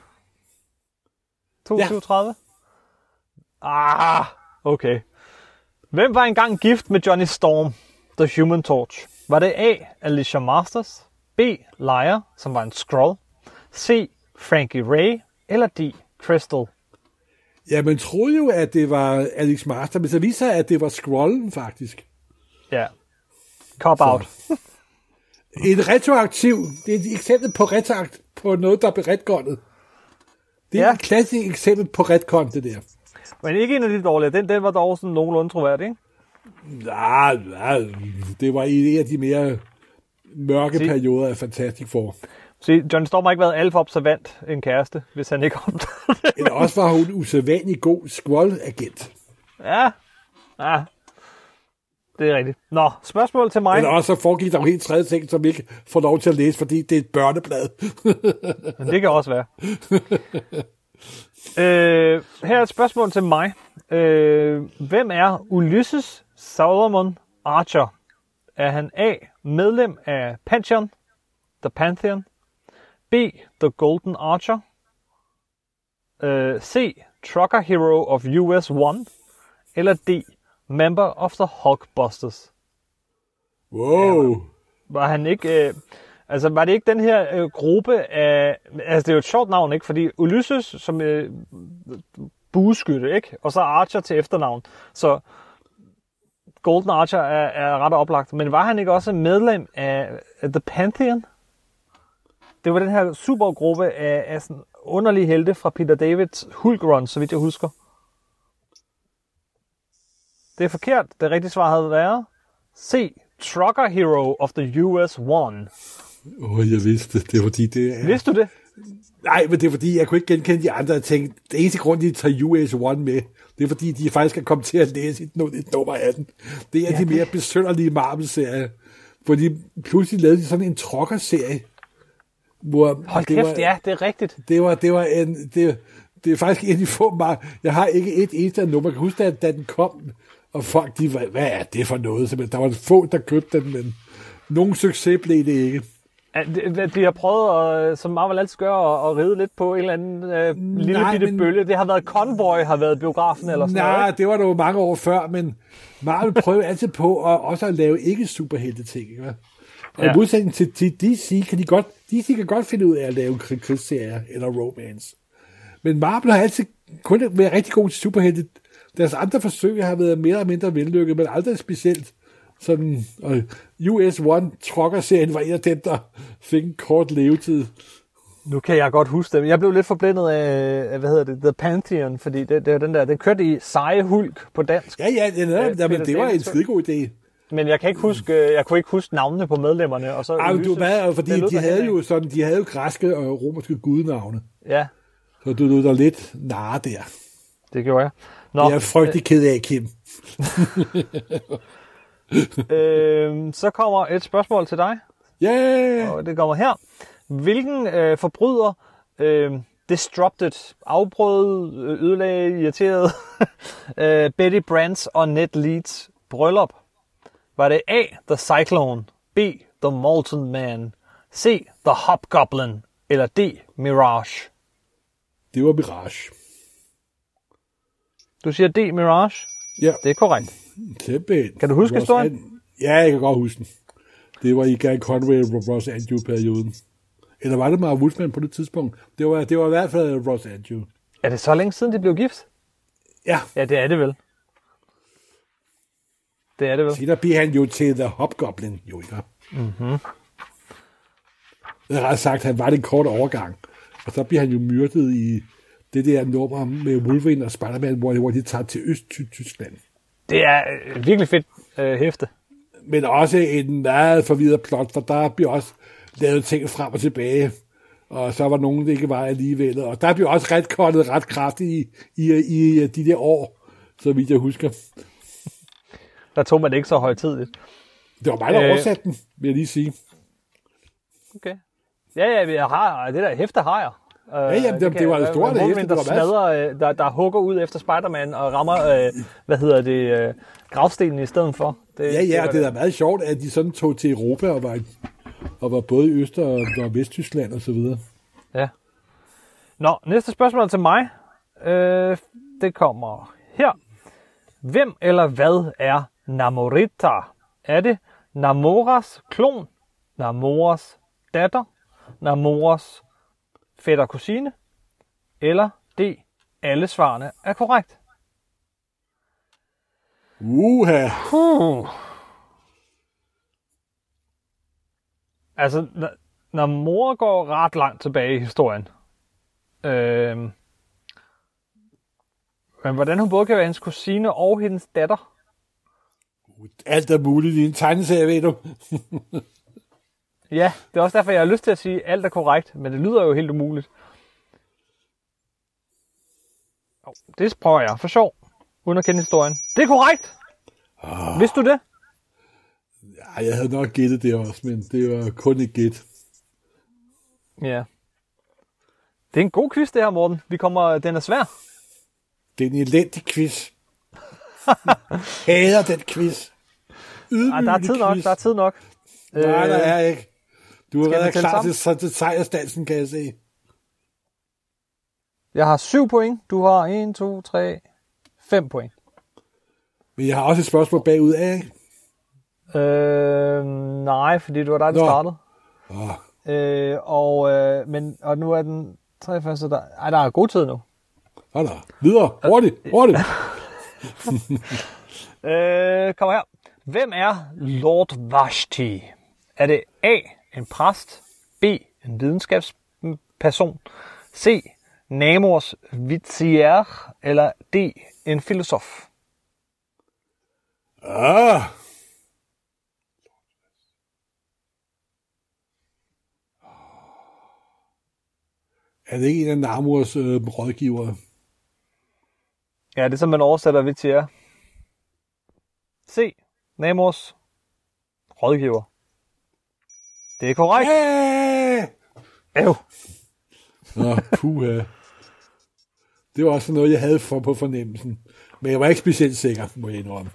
237? Ah, okay. Hvem var engang gift med Johnny Storm, The Human Torch? Var det A. Alicia Masters, B. Liar, som var en scroll, C. Frankie Ray, eller D. Crystal? Ja, man troede jo, at det var Alex Master, men så viser sig, at det var Scrollen faktisk. Ja. Cop out. En retroaktiv, det er et eksempel på retroakt på noget, der er retgåndet. Det er Ja. et klassisk eksempel på retgånd, det der. Men ikke en af de dårlige. Den, den var dog sådan nogenlunde troværdig, ikke? Ja, ja, det var en af de mere mørke Se. perioder af Fantastic Four. Se, Johnny Storm har ikke været alt for observant en kæreste, hvis han ikke opdagede det. Eller også var hun usædvanlig god Squall-agent. Ja. Ja. Det er rigtigt. Nå, spørgsmål til mig. Eller også så foregik der jo helt tredje ting, som vi ikke får lov til at læse, fordi det er et børneblad. Men det kan også være. øh, her er et spørgsmål til mig. Øh, hvem er Ulysses Solomon Archer? Er han A. Medlem af Pantheon, The Pantheon, B. The Golden Archer, øh, C. Trucker Hero of US 1, eller D. Member of the Hulkbusters? Wow. Var han ikke... Øh, altså, var det ikke den her øh, gruppe af... Altså, det er jo et sjovt navn, ikke? Fordi Ulysses som øh, bueskytte, ikke? Og så Archer til efternavn. Så Golden Archer er, er ret oplagt. Men var han ikke også medlem af, The Pantheon? Det var den her supergruppe af, af sådan underlige helte fra Peter Davids Hulk Run, så vidt jeg husker. Det er forkert. Det rigtige svar havde været C. Trucker Hero of the US 1. Åh, oh, jeg vidste det. Det er fordi, det er... Vidste du det? Nej, men det er fordi, jeg kunne ikke genkende de andre og tænkte, det eneste grund, de tager US One med, det er fordi, de faktisk er kommet til at læse et, et nummer af den. Det er ja, de mere besønderlige Marvel-serier. Fordi pludselig lavede de sådan en trokker-serie, hvor Hold det kæft, var, ja, det er rigtigt. det var, det var en, det, det er faktisk en af de få mar- Jeg har ikke et eneste nummer. Jeg kan huske, at da den kom, og folk, de var, hvad er det for noget? Simpelthen, der var få, der købte den, men nogen succes blev det ikke. Ja, det- De har prøvet, at, som Marvel altid gør, at, at ride lidt på en eller anden øh, lille Nej, bitte men- bølge. Det har været Convoy, har været biografen eller sådan noget. Nej, det var der jo mange år før, men Marvel prøver altid på at, også at lave ikke superhelte ting. Ikke? Og Ja. i modsætning til, til DC, kan de godt, DC kan godt finde ud af at lave krig- krigsserier eller romance. Men Marvel har altid kun været rigtig god til superhelte. Deres andre forsøg har været mere eller mindre vellykket, men aldrig specielt sådan, og US One Trucker-serien var en af dem, der fik en kort levetid. Nu kan jeg godt huske det. Jeg blev lidt forblændet af, hvad hedder det, The Pantheon, fordi det, det var den der, den kørte i seje hulk på dansk. Ja, ja, ja, ja, ja Peter men det var en Davidson. skidegod idé. Men jeg kan ikke huske, jeg kunne ikke huske navnene på medlemmerne. Og så Ej, men du Ulysses, hvad, fordi det de havde af. jo sådan, de havde jo græske og romerske gudenavne. Ja, Så du lød dig lidt narre der. Det gjorde jeg. Nå, Jeg er frygtelig ked af, Kim. øh, så kommer et spørgsmål til dig, Yeah! og det kommer her. Hvilken øh, forbryder øh, disrupted, afbrød, ødelagde, irriteret øh, Betty Brands og Ned Leeds bryllup? Var det A. The Cyclone, B. The Molten Man, C. The Hobgoblin eller D. Mirage? Det var Mirage. Du siger D. Mirage? Ja, Det er korrekt. Simpelthen. Kan du huske Ross historien? An- Ja, jeg kan godt huske den. Det var i Gary Conway Ross Andrew-perioden. Eller var det Mark Woodman på det tidspunkt? Det var, det var i hvert fald Ross Andrew. Er det så længe siden, de blev gift? Ja, Ja, det er det vel. Det er det vel. senere bliver han jo til The Hobgoblin, jo ikke? Mhm. Mm-hmm. Er ret sagt, han var det en kort overgang. Og så bliver han jo myrdet i det der nummer med Wolverine og Spider-Man, hvor, hvor de tager til Øst-Tyskland. Det er øh, virkelig fedt øh, hæfte. men også en meget forvirret plot, for der bliver også lavet ting frem og tilbage, og så var nogen, der ikke var alligevel, og der bliver også ret kortet ret kraftigt i, i, i de der år, så vidt jeg husker. Der tog man det ikke så højtidligt. Det var mig, der Øh. oversatte den, vil jeg lige sige. Okay. Ja, ja, jeg har, det der hæfte har jeg. Uh, jamen, det- det var et stort hæfte, det der var smadrer, øh, der, der hugger ud efter Spider-Man og rammer, øh, hvad hedder det, øh, gravstenen i stedet for. Det, Ja, ja, var det er da meget sjovt, at de sådan tog til Europa og var, og var både i Øst- og, og Vesttyskland og så videre. Ja. Nå, næste spørgsmål til mig. Øh, det kommer her. Hvem eller hvad er Namorita? Er det Namoras klon, Namoras datter, Namoras fætter kusine, eller D. Alle svarene er korrekt. Uha! Puh. Altså, når mor går ret langt tilbage i historien. Øhm, men hvordan hun både kan være hendes kusine og hendes datter. Alt er muligt i en tegneserie, ved du. Ja, det er også derfor, jeg har lyst til at sige, at alt er korrekt, men det lyder jo helt umuligt. Det prøver jeg for sjov, uden at kende historien. Det er korrekt! Oh. Vidste du det? Ej, jeg havde nok gættet det også, men det var kun et gæt. Ja. Det er en god quiz, det her, Morten. Vi kommer, den er svær. Det er en elendig quiz. Hader den quiz. Ej, der er tid nok, quiz. der er tid nok. Nej, der er ikke. Du har været klar sammen? til, så til sejrstansen, kan jeg se. Jeg har 7 point, du har 1, 2, 3, 5 point. Men jeg har også et spørgsmål bagud af. Øh, nej, fordi det var dig, der Nå. startede. Åh, Øh, og, øh, men, og nu er den 3 så der, ej, der er god tid nu. så der. Videre. Hurtigt. Hurtigt. Øh, kom her. Hvem er Lord Vashti? Er det A, en præst, B, en videnskabsperson, C, Namors vizier, eller D, en filosof? Ah. Er det ikke en af Namors øh, rådgivere? Ja, det er som man oversætter vizier. C, Namors rådgiver. Det er korrekt. Ja! Øv. Nå, puha. Det var også noget, jeg havde for på fornemmelsen. Men jeg var ikke specielt sikker, må jeg indrømme.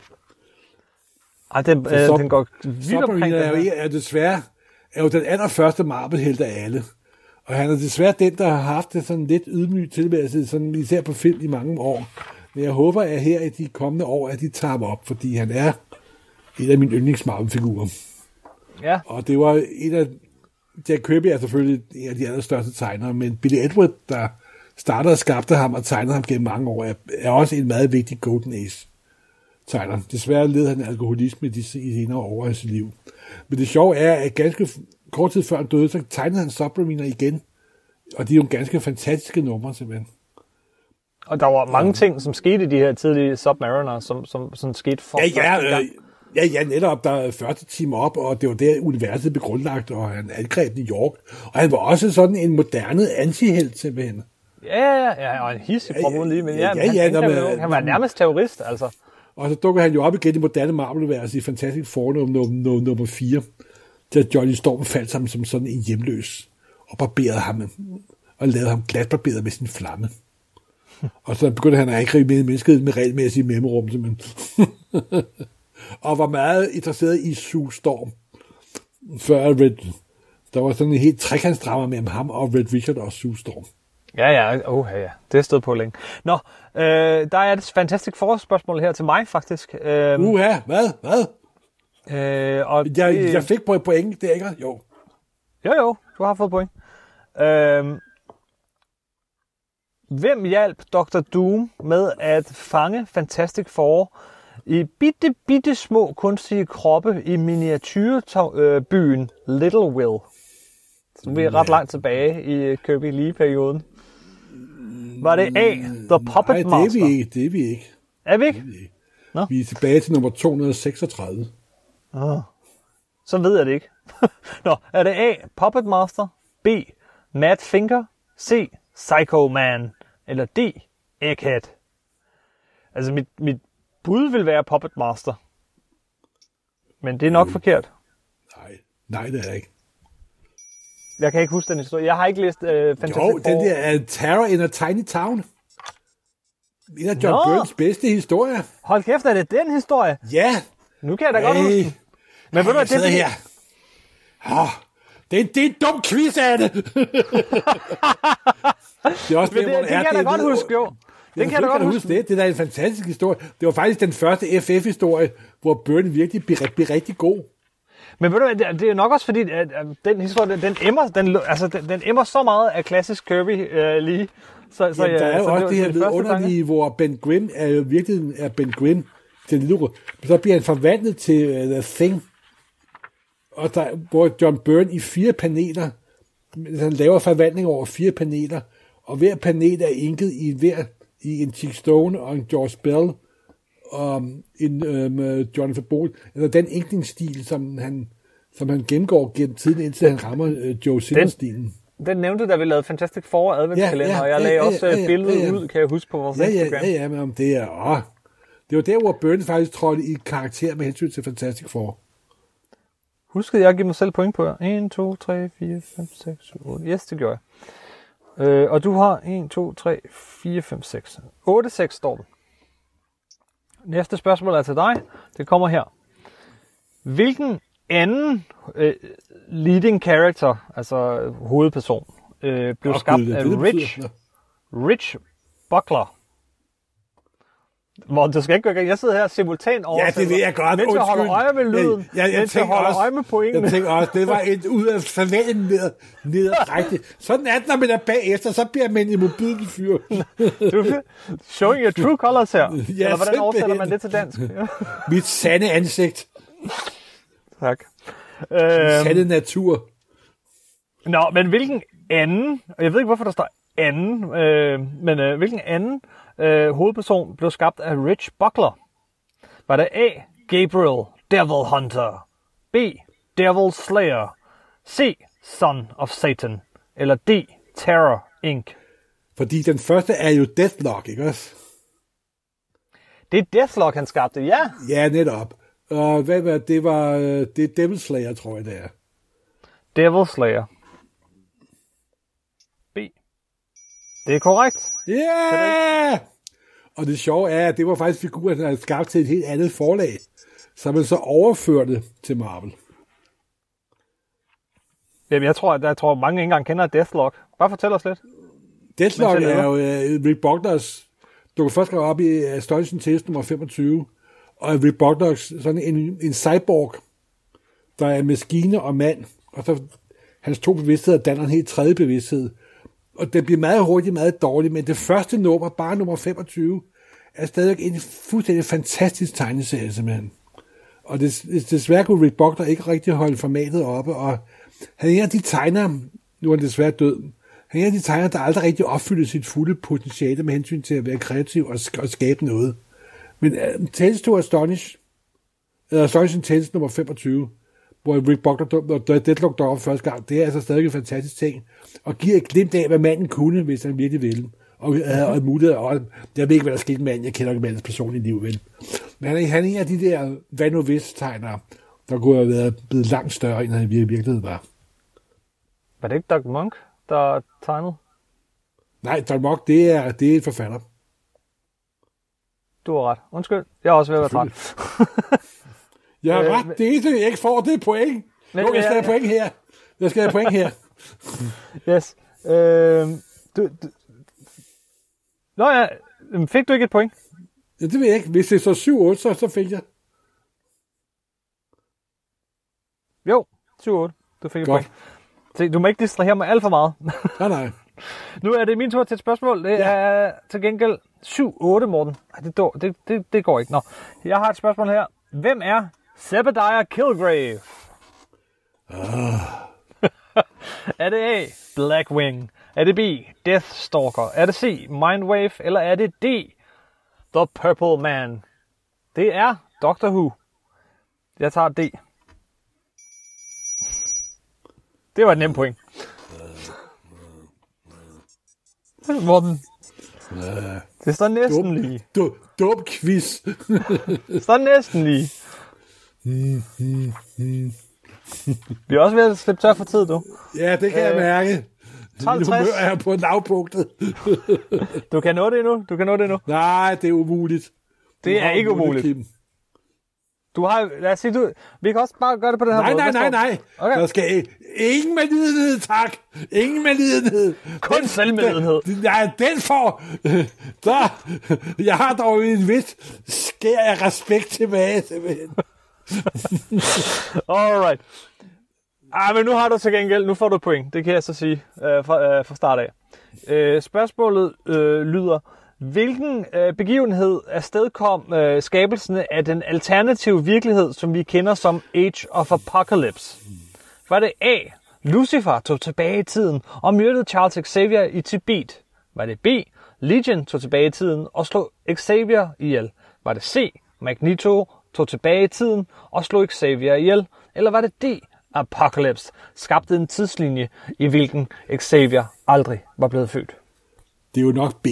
Ej, den, øh, Sub- den går vildt omkring er jo, er desværre er jo den allerførste Marvel-helt af alle. Og han er desværre den, der har haft det sådan lidt ydmyg tilværelse, sådan især på film i mange år. Men jeg håber, at her i de kommende år, at de tager ham op, fordi han er en af mine yndlings Marvel-figurer. Ja, Og det var en af... Jack Kirby er selvfølgelig en af de allerstørste tegnere, men Billy Edward, der startede og skabte ham og tegnede ham gennem mange år, er, er også en meget vigtig Golden Age tegner. Desværre led han alkoholisme i de senere år af sit liv. Men det sjove er, at ganske kort tid før han døde, så tegnede han Submariner igen. Og de er jo ganske fantastiske numre, simpelthen. og der var mange ting, som skete i de her tidlige Submariner, som, som, som skete for Ja, ja, øh, ja, ja, netop, der er 40 timer op, og det var der, universet blev grundlagt, og han angreb New York. Og han var også sådan en moderne antihelt, simpelthen. Ja, ja, ja, og en hissig prop uden lige, men ja, ja, ja, ja, han, han, man- han, var nærmest terrorist, altså. Og så dukker han jo op igen i moderne Marvel-univers i Fantastic Four nummer, nummer, nummer 4, da Johnny Storm faldt sammen som sådan en hjemløs, og barberede ham, og lavede ham glatbarberet med sin flamme. Og så begyndte han at angribe mennesket med regelmæssige mellemrum, simpelthen. og var meget interesseret i Sue Storm, før Red, der var sådan en helt trekantsdrama mellem ham og Red Richard og Sue Storm. Ja, ja, oh, ja, ja. det er stået på længe. Nå, øh, der er et fantastisk forspørgsmål her til mig, faktisk. Øh, Uha, hvad? Hvad? øh, og Jeg, det- jeg fik på et point, det er ikke? Jo. Jo, jo, du har fået point. Øhm, hvem hjalp Dr. Doom med at fange Fantastic Four i bitte, bitte små kunstige kroppe i miniatyrbyen Little Will? Så vi er ret langt tilbage i Kirby Lee-perioden. Var det A, The Puppet Nej, det er Master? vi ikke. Det er vi ikke. Er vi ikke? Nå. Vi er tilbage til nummer 236. Så ved jeg det ikke. Nå, er det A, Puppet Master, B, Mad Finger, C, Psycho Man, eller D, Egghead? Altså, mit, mit bud vil være Puppet Master. Men det er nok mm. forkert. Nej, nej, det er det ikke. Jeg kan ikke huske den historie. Jeg har ikke læst øh, Fantastic Jo, Four. den der er Terror in a Tiny Town. En af John Nå. Burns bedste historier. Hold kæft, er det den historie? Ja. Nu kan jeg da godt huske Hey. den. Men ved du hvad, Jeg det er her. Oh, det, er, det er en dum quiz, Anne. det er også Men det, det kan jeg da godt huske, jo. Den kan jeg da godt huske. det. Det er da en fantastisk historie. Det var faktisk den første FF-historie, hvor Burn virkelig blev, blev rigtig god. Men ved du hvad, det, det er nok også fordi, at, den historie, den emmer, den, altså, den, den emmer så meget af klassisk Kirby øh, lige. Så, så, Jamen, der er jo så også var det her vidunderlige, hvor Ben Grimm er jo virkelig er Ben Grimm til lille Så bliver han forvandlet til uh, The Thing. Og der, hvor John Byrne i fire paneler, han laver forvandling over fire paneler, og hver panel er inket i hver i en Chick Stone og en George Bell og en øhm, Jonathan Bolt, eller den inkningsstil, som han, som han gennemgår gennem tiden, indtil han rammer øh, Joe Silver-stilen. Den nævnte, da vi lavede Fantastic Four adventskalender, Ja, ja, og jeg lagde ja, også ja, øh, ja, billedet ja, ja. ud, kan jeg huske, på vores Ja, ja, Instagram. ja, ja, men om det er... Åh, det var der, hvor Burns faktisk trådte i karakter med hensyn til Fantastic Four. Huskede jeg at give mig selv point på her? 1, 2, 3, 4, 5, 6, 7, 8. Yes, det gjorde jeg. Øh, og du har 1, 2, 3, 4, 5, 6. 8, 6 står den. Næste spørgsmål er til dig. Det kommer her. Hvilken anden øh, leading character, altså hovedperson, øh, blev skabt Gud, af Rich. Rich Buckler? Morten, du skal ikke gang. Jeg sidder her simultan over. Ja, det ved jeg godt. Mens jeg holder øje med lyden. Ja, jeg, jeg mens jeg holder også, øje med pointene. Jeg tænker også, det var et ud af savanen ned, ned rigtigt. Sådan er det, når man er bagefter, så bliver man en mobil fyr. Du, showing your true colors her. Ja, Eller hvordan oversætter man det til dansk? Mit sande ansigt. Tak. Øhm. Øhm, Sande natur. nå, men hvilken anden, og jeg ved ikke, hvorfor der står anden, øh, men øh, hvilken anden øh, hovedperson blev skabt af Rich Buckler? Var det A. Gabriel, Devil Hunter, B. Devil Slayer, C. Son of Satan, eller D. Terror Inc. Fordi den første er jo Deathlock, ikke også? Det er Deathlock, han skabte, ja. Ja, netop. Og hvad var det? Var øh, det er Devil Slayer, tror jeg, det er. Devil Slayer. B. Det er korrekt. Ja! Og det sjove er, at det var faktisk figurer, der havde skabt til et helt andet forlag, så man så overførte til Marvel. Jamen, jeg tror, at jeg tror, mange ikke engang kender Deathlock. Bare fortæl os lidt. Deathlock er jo uh, Rick Buckners, du kan først gå op i uh, Astonishing Test nummer 25, og Rick Buckners sådan en, en cyborg, der er maskine og mand, og så hans to bevidstheder danner en helt tredje bevidsthed. Og det bliver meget hurtigt, meget dårligt, men det første nummer, bare nummer 25, er stadig en fuldstændig fantastisk tegneserie, simpelthen. Og det, desværre kunne Rick Bogner ikke rigtig holde formatet oppe, og han er de tegner, nu er han desværre død, han er de tegner, der aldrig rigtig opfylder sit fulde potentiale med hensyn til at være kreativ og, sk- og skabe noget. Men øh, uh, Tales to Astonish, eller Astonishing Tales nummer 25, hvor Rick Buckler og Deadlock dør første gang, det er altså stadig en fantastisk ting, og giver et glimt af, hvad manden kunne, hvis han virkelig ville. Og, øh, og mulighed, og jeg ved ikke, hvad der skete med manden, jeg kender ikke mandens personlige liv, vel. Men han er, han er en af de der hvad nu hvis tegnere, der kunne have været blevet langt større, end han i virkeligheden var. Var det ikke Doug Monk, der tegnede? Nej, Doug Monk, det er, det er en forfatter. Du har ret. Undskyld, jeg har også ved at være træt. Jeg har Øh, ret. Det eneste, jeg ikke får, det er point. Men- Jo, jeg skal have point her. Jeg skal have point her. Yes. Øh, du, du... Nå ja, fik du ikke et point? Ja, det ved jeg ikke. Hvis det er så 7-8, så, så fik jeg. Jo, 7-8. Du fik et Godt. point. Se, du må ikke distrahere mig alt for meget. Nej, nej. nu er det min tur til et spørgsmål. Det Ja. er til gengæld 7-8, Morten. Ej, det, det, det, det går ikke. Nå. Jeg har et spørgsmål her. Hvem er Zebediah Kilgrave? er det A. Blackwing? Er det B. Deathstalker? Er det C. Mindwave? Eller er det D. The Purple Man? Det er Doctor Who. Jeg tager D. Det var et nemt point. Morten. Det står næsten Dum, lige. dum, dum quiz. Det står næsten lige. Vi er også ved at slippe tør for tid, du. Ja, det kan jeg Øh, mærke. 12.60. Mit humør er på lavpunktet. Du kan nå det endnu. Du kan nå det endnu. Nej, det er umuligt. Det Du er ikke umuligt. Kim. Du har, lad os sige, du, vi kan også bare gøre det på den her Nej, måde. nej, nej, står- nej. Okay. Der skal ingen medlidenhed, tak. Ingen medlidenhed. Kun selvmedlidenhed. Den, nej, den får... Der, jeg har dog en vis skær af respekt tilbage, simpelthen. Alright. Ah, men nu har du til gengæld, nu får du point. Det kan jeg så sige øh, fra, øh, fra start af. Øh, spørgsmålet øh, lyder, hvilken øh, begivenhed afstedkom øh, skabelsen af den alternative virkelighed, som vi kender som Age of Apocalypse? Var det A. Lucifer tog tilbage i tiden og myrdede Charles Xavier i Tibet? Var det B. Legion tog tilbage i tiden og slog Xavier ihjel? Var det C. Magneto tog tilbage i tiden og slog Xavier ihjel? Eller var det D. Apocalypse skabte en tidslinje, i hvilken Xavier aldrig var blevet født? Det er jo nok B.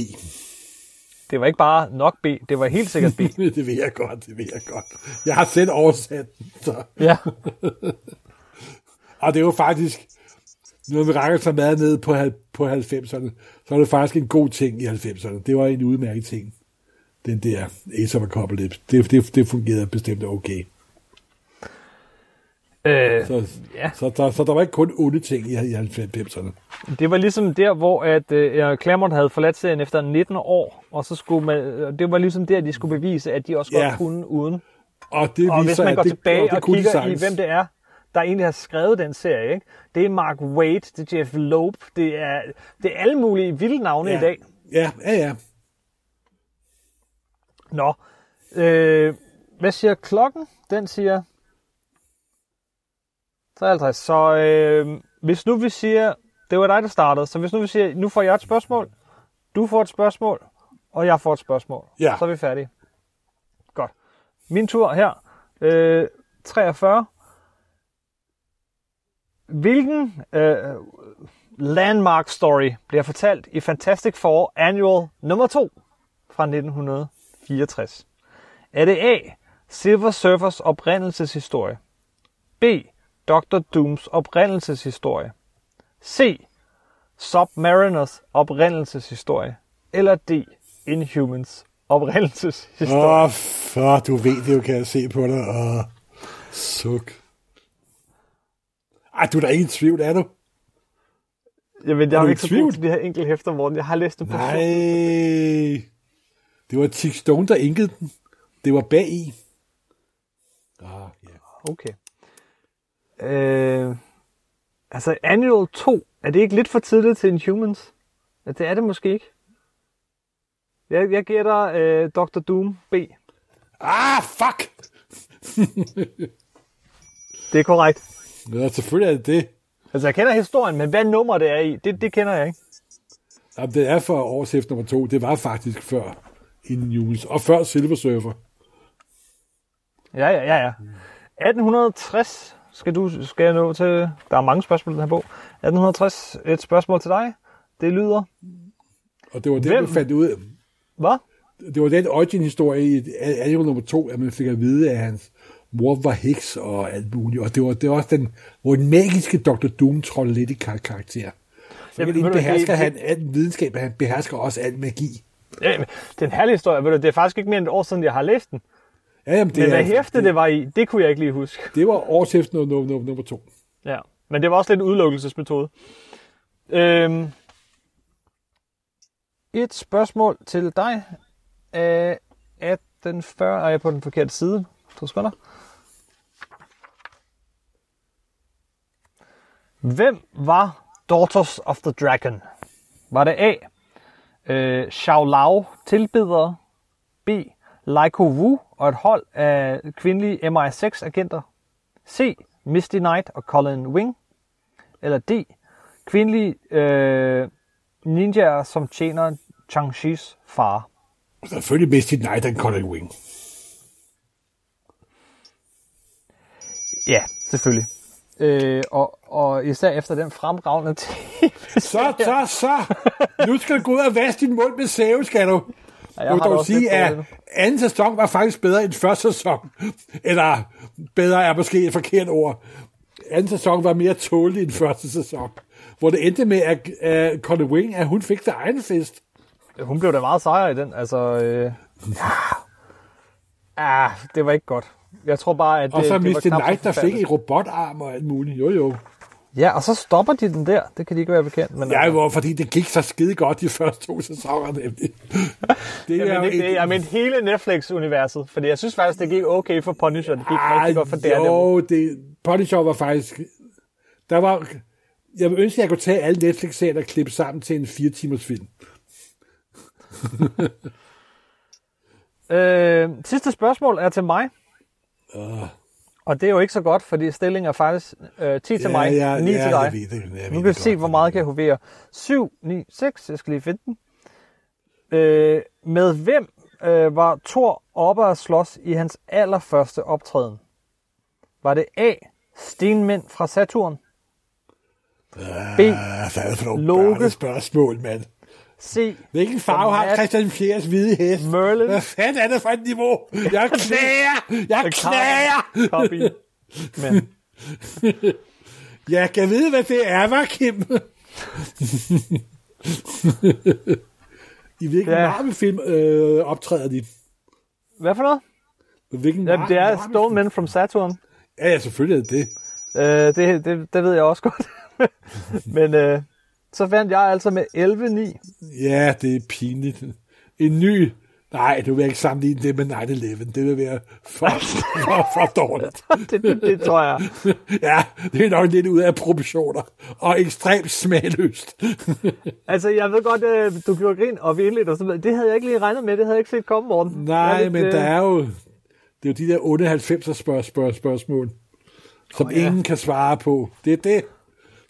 Det var ikke bare nok B, det var helt sikkert B. det ved jeg godt, det ved jeg godt. Jeg har selv oversat den, så. Ja, Og det er jo faktisk, når vi rækker så meget ned på, på 90'erne, så er det faktisk en god ting i 90'erne. Det var en udmærket ting. Den der Ace of Apocalypse. Det, det, det fungerede bestemt okay. øh, Så, Ja. så, der, så der var ikke kun onde ting i, i 90'erne. Det var ligesom der, hvor at, øh, Claremont havde forladt serien efter 19 år, og så skulle man, det var ligesom der, de skulle bevise, at de også godt Ja. kunne uden. Og det Og hvis man går det, tilbage det og kunne de kigger i, hvem det er, der egentlig har skrevet den serie, ikke? det er Mark Waid, det er Jeff Loeb, det er, det er alle mulige vilde navne ja. i dag. Ja, ja, ja. Nå, øh, hvad siger klokken? Den siger 53. Så øh, hvis nu vi siger, det var dig, der startede, så hvis nu vi siger, nu får jeg et spørgsmål, du får et spørgsmål, og jeg får et spørgsmål, Ja. så er vi færdige. Godt. Min tur her. Øh, 43. Hvilken øh, landmark story bliver fortalt i Fantastic Four Annual nummer 2 fra 1964? Er det A. Silver Surfers oprindelseshistorie? B. Dr. Dooms oprindelseshistorie? C. Submariners oprindelseshistorie? Eller D. Inhumans oprindelseshistorie? Åh, oh, for du ved det jo, kan jeg se på dig. Åh, suk. Ej, du er da ikke i tvivl, er du? Ved, jeg Er i ikke så tvivl? til de her enkelte hæfter, Morten. Jeg har læst dem på Nej. Det var Tick Stone, der inkede den. Det var bag i. Ah, ja. Okay. Øh, altså, Annual 2, er det ikke lidt for tidligt til Inhumans? Ja, det er det måske ikke. Jeg, jeg gætter øh, Dr. Doom B. Ah, fuck! Det er korrekt. Ja, selvfølgelig er det det. Altså, jeg kender historien, men hvad nummer det er i, det, det kender jeg ikke. Jamen, det er for årshæft nummer to. Det var faktisk før Inhumans. Og før Silver Surfer. Ja, ja, ja, ja. 1860 skal, du, skal jeg nå til... Der er mange spørgsmål i den her bog. 1860, et spørgsmål til dig. Det lyder... Og det var det, Hvem? man fandt ud af. Hvad? Det var den origin-historie i annual nummer to, at man fik at vide, at hans mor var heks og alt muligt. Og det var, det var også den, hvor den magiske Dr. Doom trådte lidt i kar- karakter. Jamen, du, behersker det- han al videnskab, han behersker også al magi. Ja, det er en herlig historie. Ved du, det er faktisk ikke mere end et år siden, jeg har læst den. Ja, jamen, det, Men hvad er, hæfte det var i, det kunne jeg ikke lige huske. det var årshæften nummer, nummer, nummer, to. Ja, men det var også lidt en udelukkelsesmetode. Øhm, et spørgsmål til dig af 1840. Er jeg på den forkerte side? To sekunder. Hvem var Daughters of the Dragon? Var det A. Øh, Xiao Lao tilbedere, B. Laiko Wu og et hold af kvindelige MI6-agenter, C. Misty Knight og Colin Wing, eller D. Kvindelige øh, ninjaer, som tjener Chang-Chis far. Selvfølgelig Misty Knight og Colin Wing. Ja, selvfølgelig. Øh, og, og især efter den fremragende tv Så, så, så! Nu skal du gå ud og vaske din mund med sæve, skal du. Ja, Jeg vil dog sige, at anden sæson var faktisk bedre end første sæson. Eller bedre er måske et forkert ord. Anden sæson var mere tålig end første sæson. Hvor det endte med, at, at Connie Wing, at hun fik sig egen fest. Hun blev da meget sejr i den. Altså, øh, ah, det var ikke godt. Jeg tror bare, at det, Og så Mr. Knight, der fik en robotarm og alt muligt. Jo, jo. Ja, og så stopper de den der. Det kan de ikke være bekendt. Men Ja, altså, fordi det gik så skide godt de første to sæsoner, nemlig. Det jeg, jo men, det, et- det, jeg mente hele Netflix-universet. Fordi jeg synes faktisk, det gik okay for Punisher. Det gik Ej, rigtig godt for Daredevil. Jo, det, Punisher var faktisk... Der var... Jeg vil ønske, at jeg kunne tage alle Netflix-serier og klippe sammen til en fire timers film. Øh, sidste spørgsmål er til mig. Uh, Og det er jo ikke så godt, fordi stillingen er faktisk øh, 10 til mig, 9 ja, til dig. Jeg ved det, jeg Nu kan vi se, hvor meget kan jeg hovere. 7, 9, 6. Jeg skal lige finde den. Øh, med hvem øh, var Thor oppe at slås i hans allerførste optræden? Var det A. Stenmænd fra Saturn? B. Ah, hvad er det for nogle Loke. børnespørgsmål, mand? C. Hvilken farve har Christian Fjers hvide hest? Merlin. Hvad fanden er det for et niveau? Jeg knager! Jeg! Copy. Men Jeg kan vide, hvad det er, var Kim? I hvilken Ja. Marvel-film øh, optræder de? hvad for noget? Hvilken Jamen, det er Stone Men from Saturn. Ja, ja, selvfølgelig er det det. Øh, det, det, det ved jeg også godt. Men øh, så vandt jeg altså med 11-9. Ja, det er pinligt. En ny... Nej, du vil ikke sammenligne det med 9-11. Det vil være for, for, for dårligt. det, det, det tror jeg. Ja, det er nok lidt ud af proportioner. Og ekstremt smagløst. Altså, jeg ved godt, øh, du gjorde grin, og vi indledte og sådan noget. Det havde jeg ikke lige regnet med. Det havde jeg ikke set komme, Morten. Nej, lidt, men øh, der er jo... Det er jo de der 98 spørg, spørg, spørgsmål, som oh, ja. ingen kan svare på. Det er det.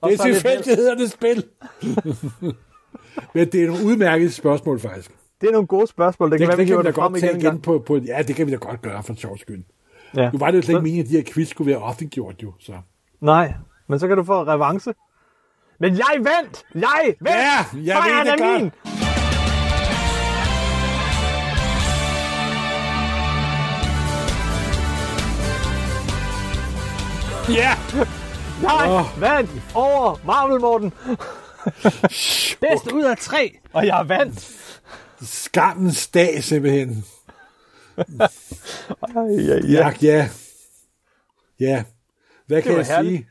Og Det er er det tilfældighedernes spil. men det er nogle udmærkede spørgsmål, faktisk. Det er nogle gode spørgsmål. Det, Det, kan det, være, vi kan vi da det godt igen tage en igen gang. på, på... Ja, det kan vi da godt gøre for sjov skyld. Ja. Nu var det jo slet ikke Så- meningen, at de her quiz skulle være offentliggjort, jo. Så. Nej, men så kan du få revanche. Men jeg vandt! Jeg vandt! Ja, jeg Sejren ved det er godt. min! Ja! Jeg Åh. vandt over Marvel, Morten. Bedst ud af tre, og jeg vandt. Skammens dag, simpelthen. Ja, ja. Ja, ja. Ja. Hvad kan jeg herligt. sige?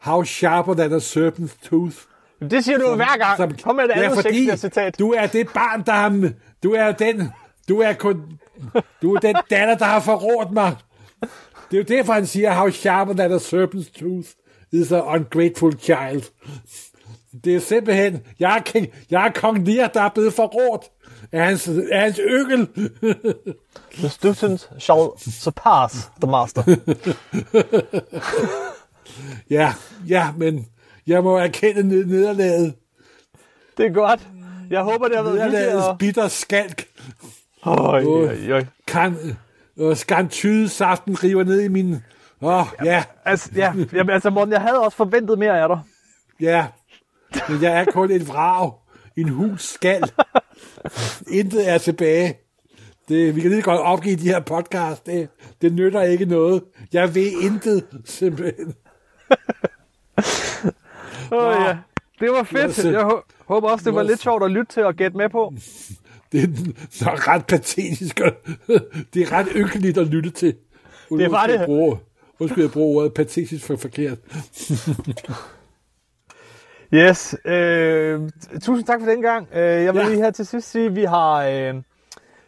How sharper than a serpent's tooth. Det siger du jo hver gang. Som- Kom med et andet ja, fordi Shakespeare-citat. du er det barn, der har... Du er den... Du er kun... Du er den datter, der har forrådt mig. Det er jo derfor, han siger, how sharper than a serpent's tooth is an ungrateful child. Det er simpelthen... Jeg er, king, jeg er kong Lear, der er blevet forrådt af hans, af hans økel. The student shall surpass the master. Ja, ja, men jeg må erkende ned- nederlaget. Det er godt. Jeg håber, det har været. Nederlagets Og... bitter skalk. Øj, øj, øj. Kan, øh, skantyde saften river ned i min Åh, oh, ja, Altså, ja, jamen, altså Morten, jeg havde også forventet mere af dig. ja. Men jeg er kun en vrag. En hul skal. Intet er tilbage. Det, vi kan lige godt opgive de her podcast. Det, det nytter ikke noget. Jeg ved intet, simpelthen. Åh, ja. Det var fedt. så- Jeg hå- håber også, det var lidt sjovt at lytte til og gætte med på. Det er nok ret patetisk. Det er ret ynkeligt at lytte til. Det var det. Undskyld, jeg bruger ordet patetisk for forkert. Yes. Øh, tusind tak for den gang. Øh, jeg vil Ja. lige her til sidst sige, at vi har, øh,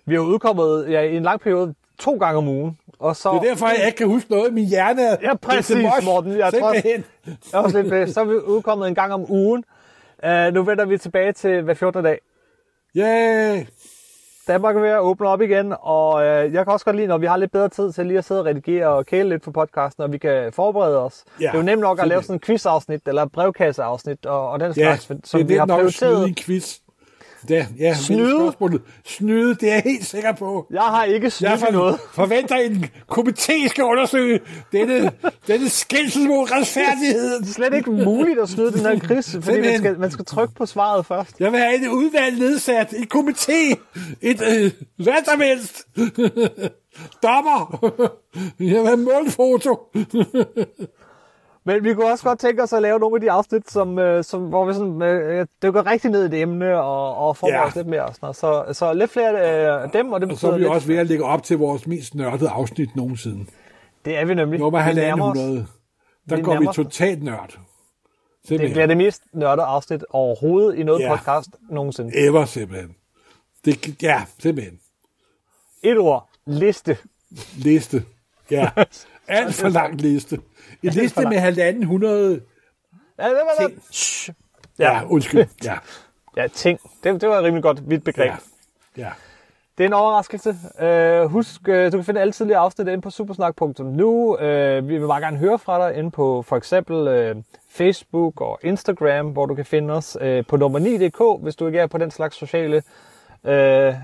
vi har udkommet ja, i en lang periode to gange om ugen. Og så, Det er derfor, jeg ikke kan huske noget. Min hjerne er... Ja, præcis, mosh. Morten. Jeg tror-. Jeg er også lidt bedst. Så er vi udkommet en gang om ugen. Uh, nu vender vi tilbage til hver 14. dag. Yay! Danmark er ved at åbne op igen, og uh, jeg kan også godt lide, når vi har lidt bedre tid til lige at sidde og redigere og kæle lidt for podcasten, og vi kan forberede os. Ja, det er jo nemt nok at lave sådan en quizafsnit eller brevkasseafsnit og, og den Ja, slags, som det vi er har nemt nok at snyde i prioriteret. en quiz. Ja, ja, Snyde? Spørgsmålet, snyde, det er jeg helt sikker på. Jeg har ikke Jeg snydt i for, noget. forventer, en komité skal undersøge denne, denne skændsel mod retfærdigheden. Det er slet ikke muligt at snyde den her quiz, fordi man skal, man skal trykke på svaret først. Jeg vil have et udvalg nedsat, en komité, et øh, hvad som helst. Dommer. Jeg vil have målfoto. Men vi kunne også godt tænke os at lave nogle af de afsnit, som, øh, som, hvor vi sådan, øh, dykker rigtig ned i det emne og, og forbereder Ja. os lidt mere. Og sådan noget. Så, så lidt flere af dem, og det Og så er vi lidt, også ved at lægge op til vores mest nørdede afsnit nogensinde. det er vi nemlig. Nummer os- 100. Der vi går vi totalt nørd. Det bliver det mest nørdede afsnit overhovedet i noget Ja. podcast nogensinde. Ever simpelthen. Det, ja, simpelthen. Et ord. Liste. Liste. Ja. Alt for lang liste. En liste med halvanden hundrede... Ja, det var Ting. Shh. Ja, undskyld. Ja, Ja, ting. Det, det var et rimelig godt vidt begreb. ja, ja. Det er en overraskelse. Uh, husk, uh, du kan finde alle tidligere afsnit inde på supersnak.nu. Uh, vi vil bare gerne høre fra dig inde på for eksempel uh, Facebook og Instagram, hvor du kan finde os uh, på nummer 9.dk, hvis du ikke er på den slags sociale uh,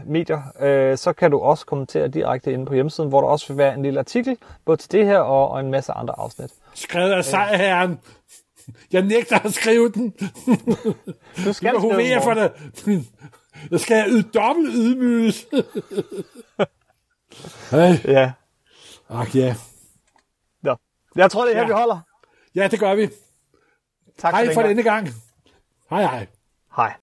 medier. Uh, så kan du også kommentere direkte inde på hjemmesiden, hvor der også vil være en lille artikel, både til det her og, og en masse andre afsnit. Skrevet af sejrherren. Jeg nægter at skrive den. Du skal Jeg skrive for det. Jeg skal yde dobbelt ydmyges. hey. Ja. Ach ja. Nå. Jeg tror, det er her, Ja. vi holder. Ja, det gør vi. Tak Hej for gang. denne gang. Hej hej. Hej.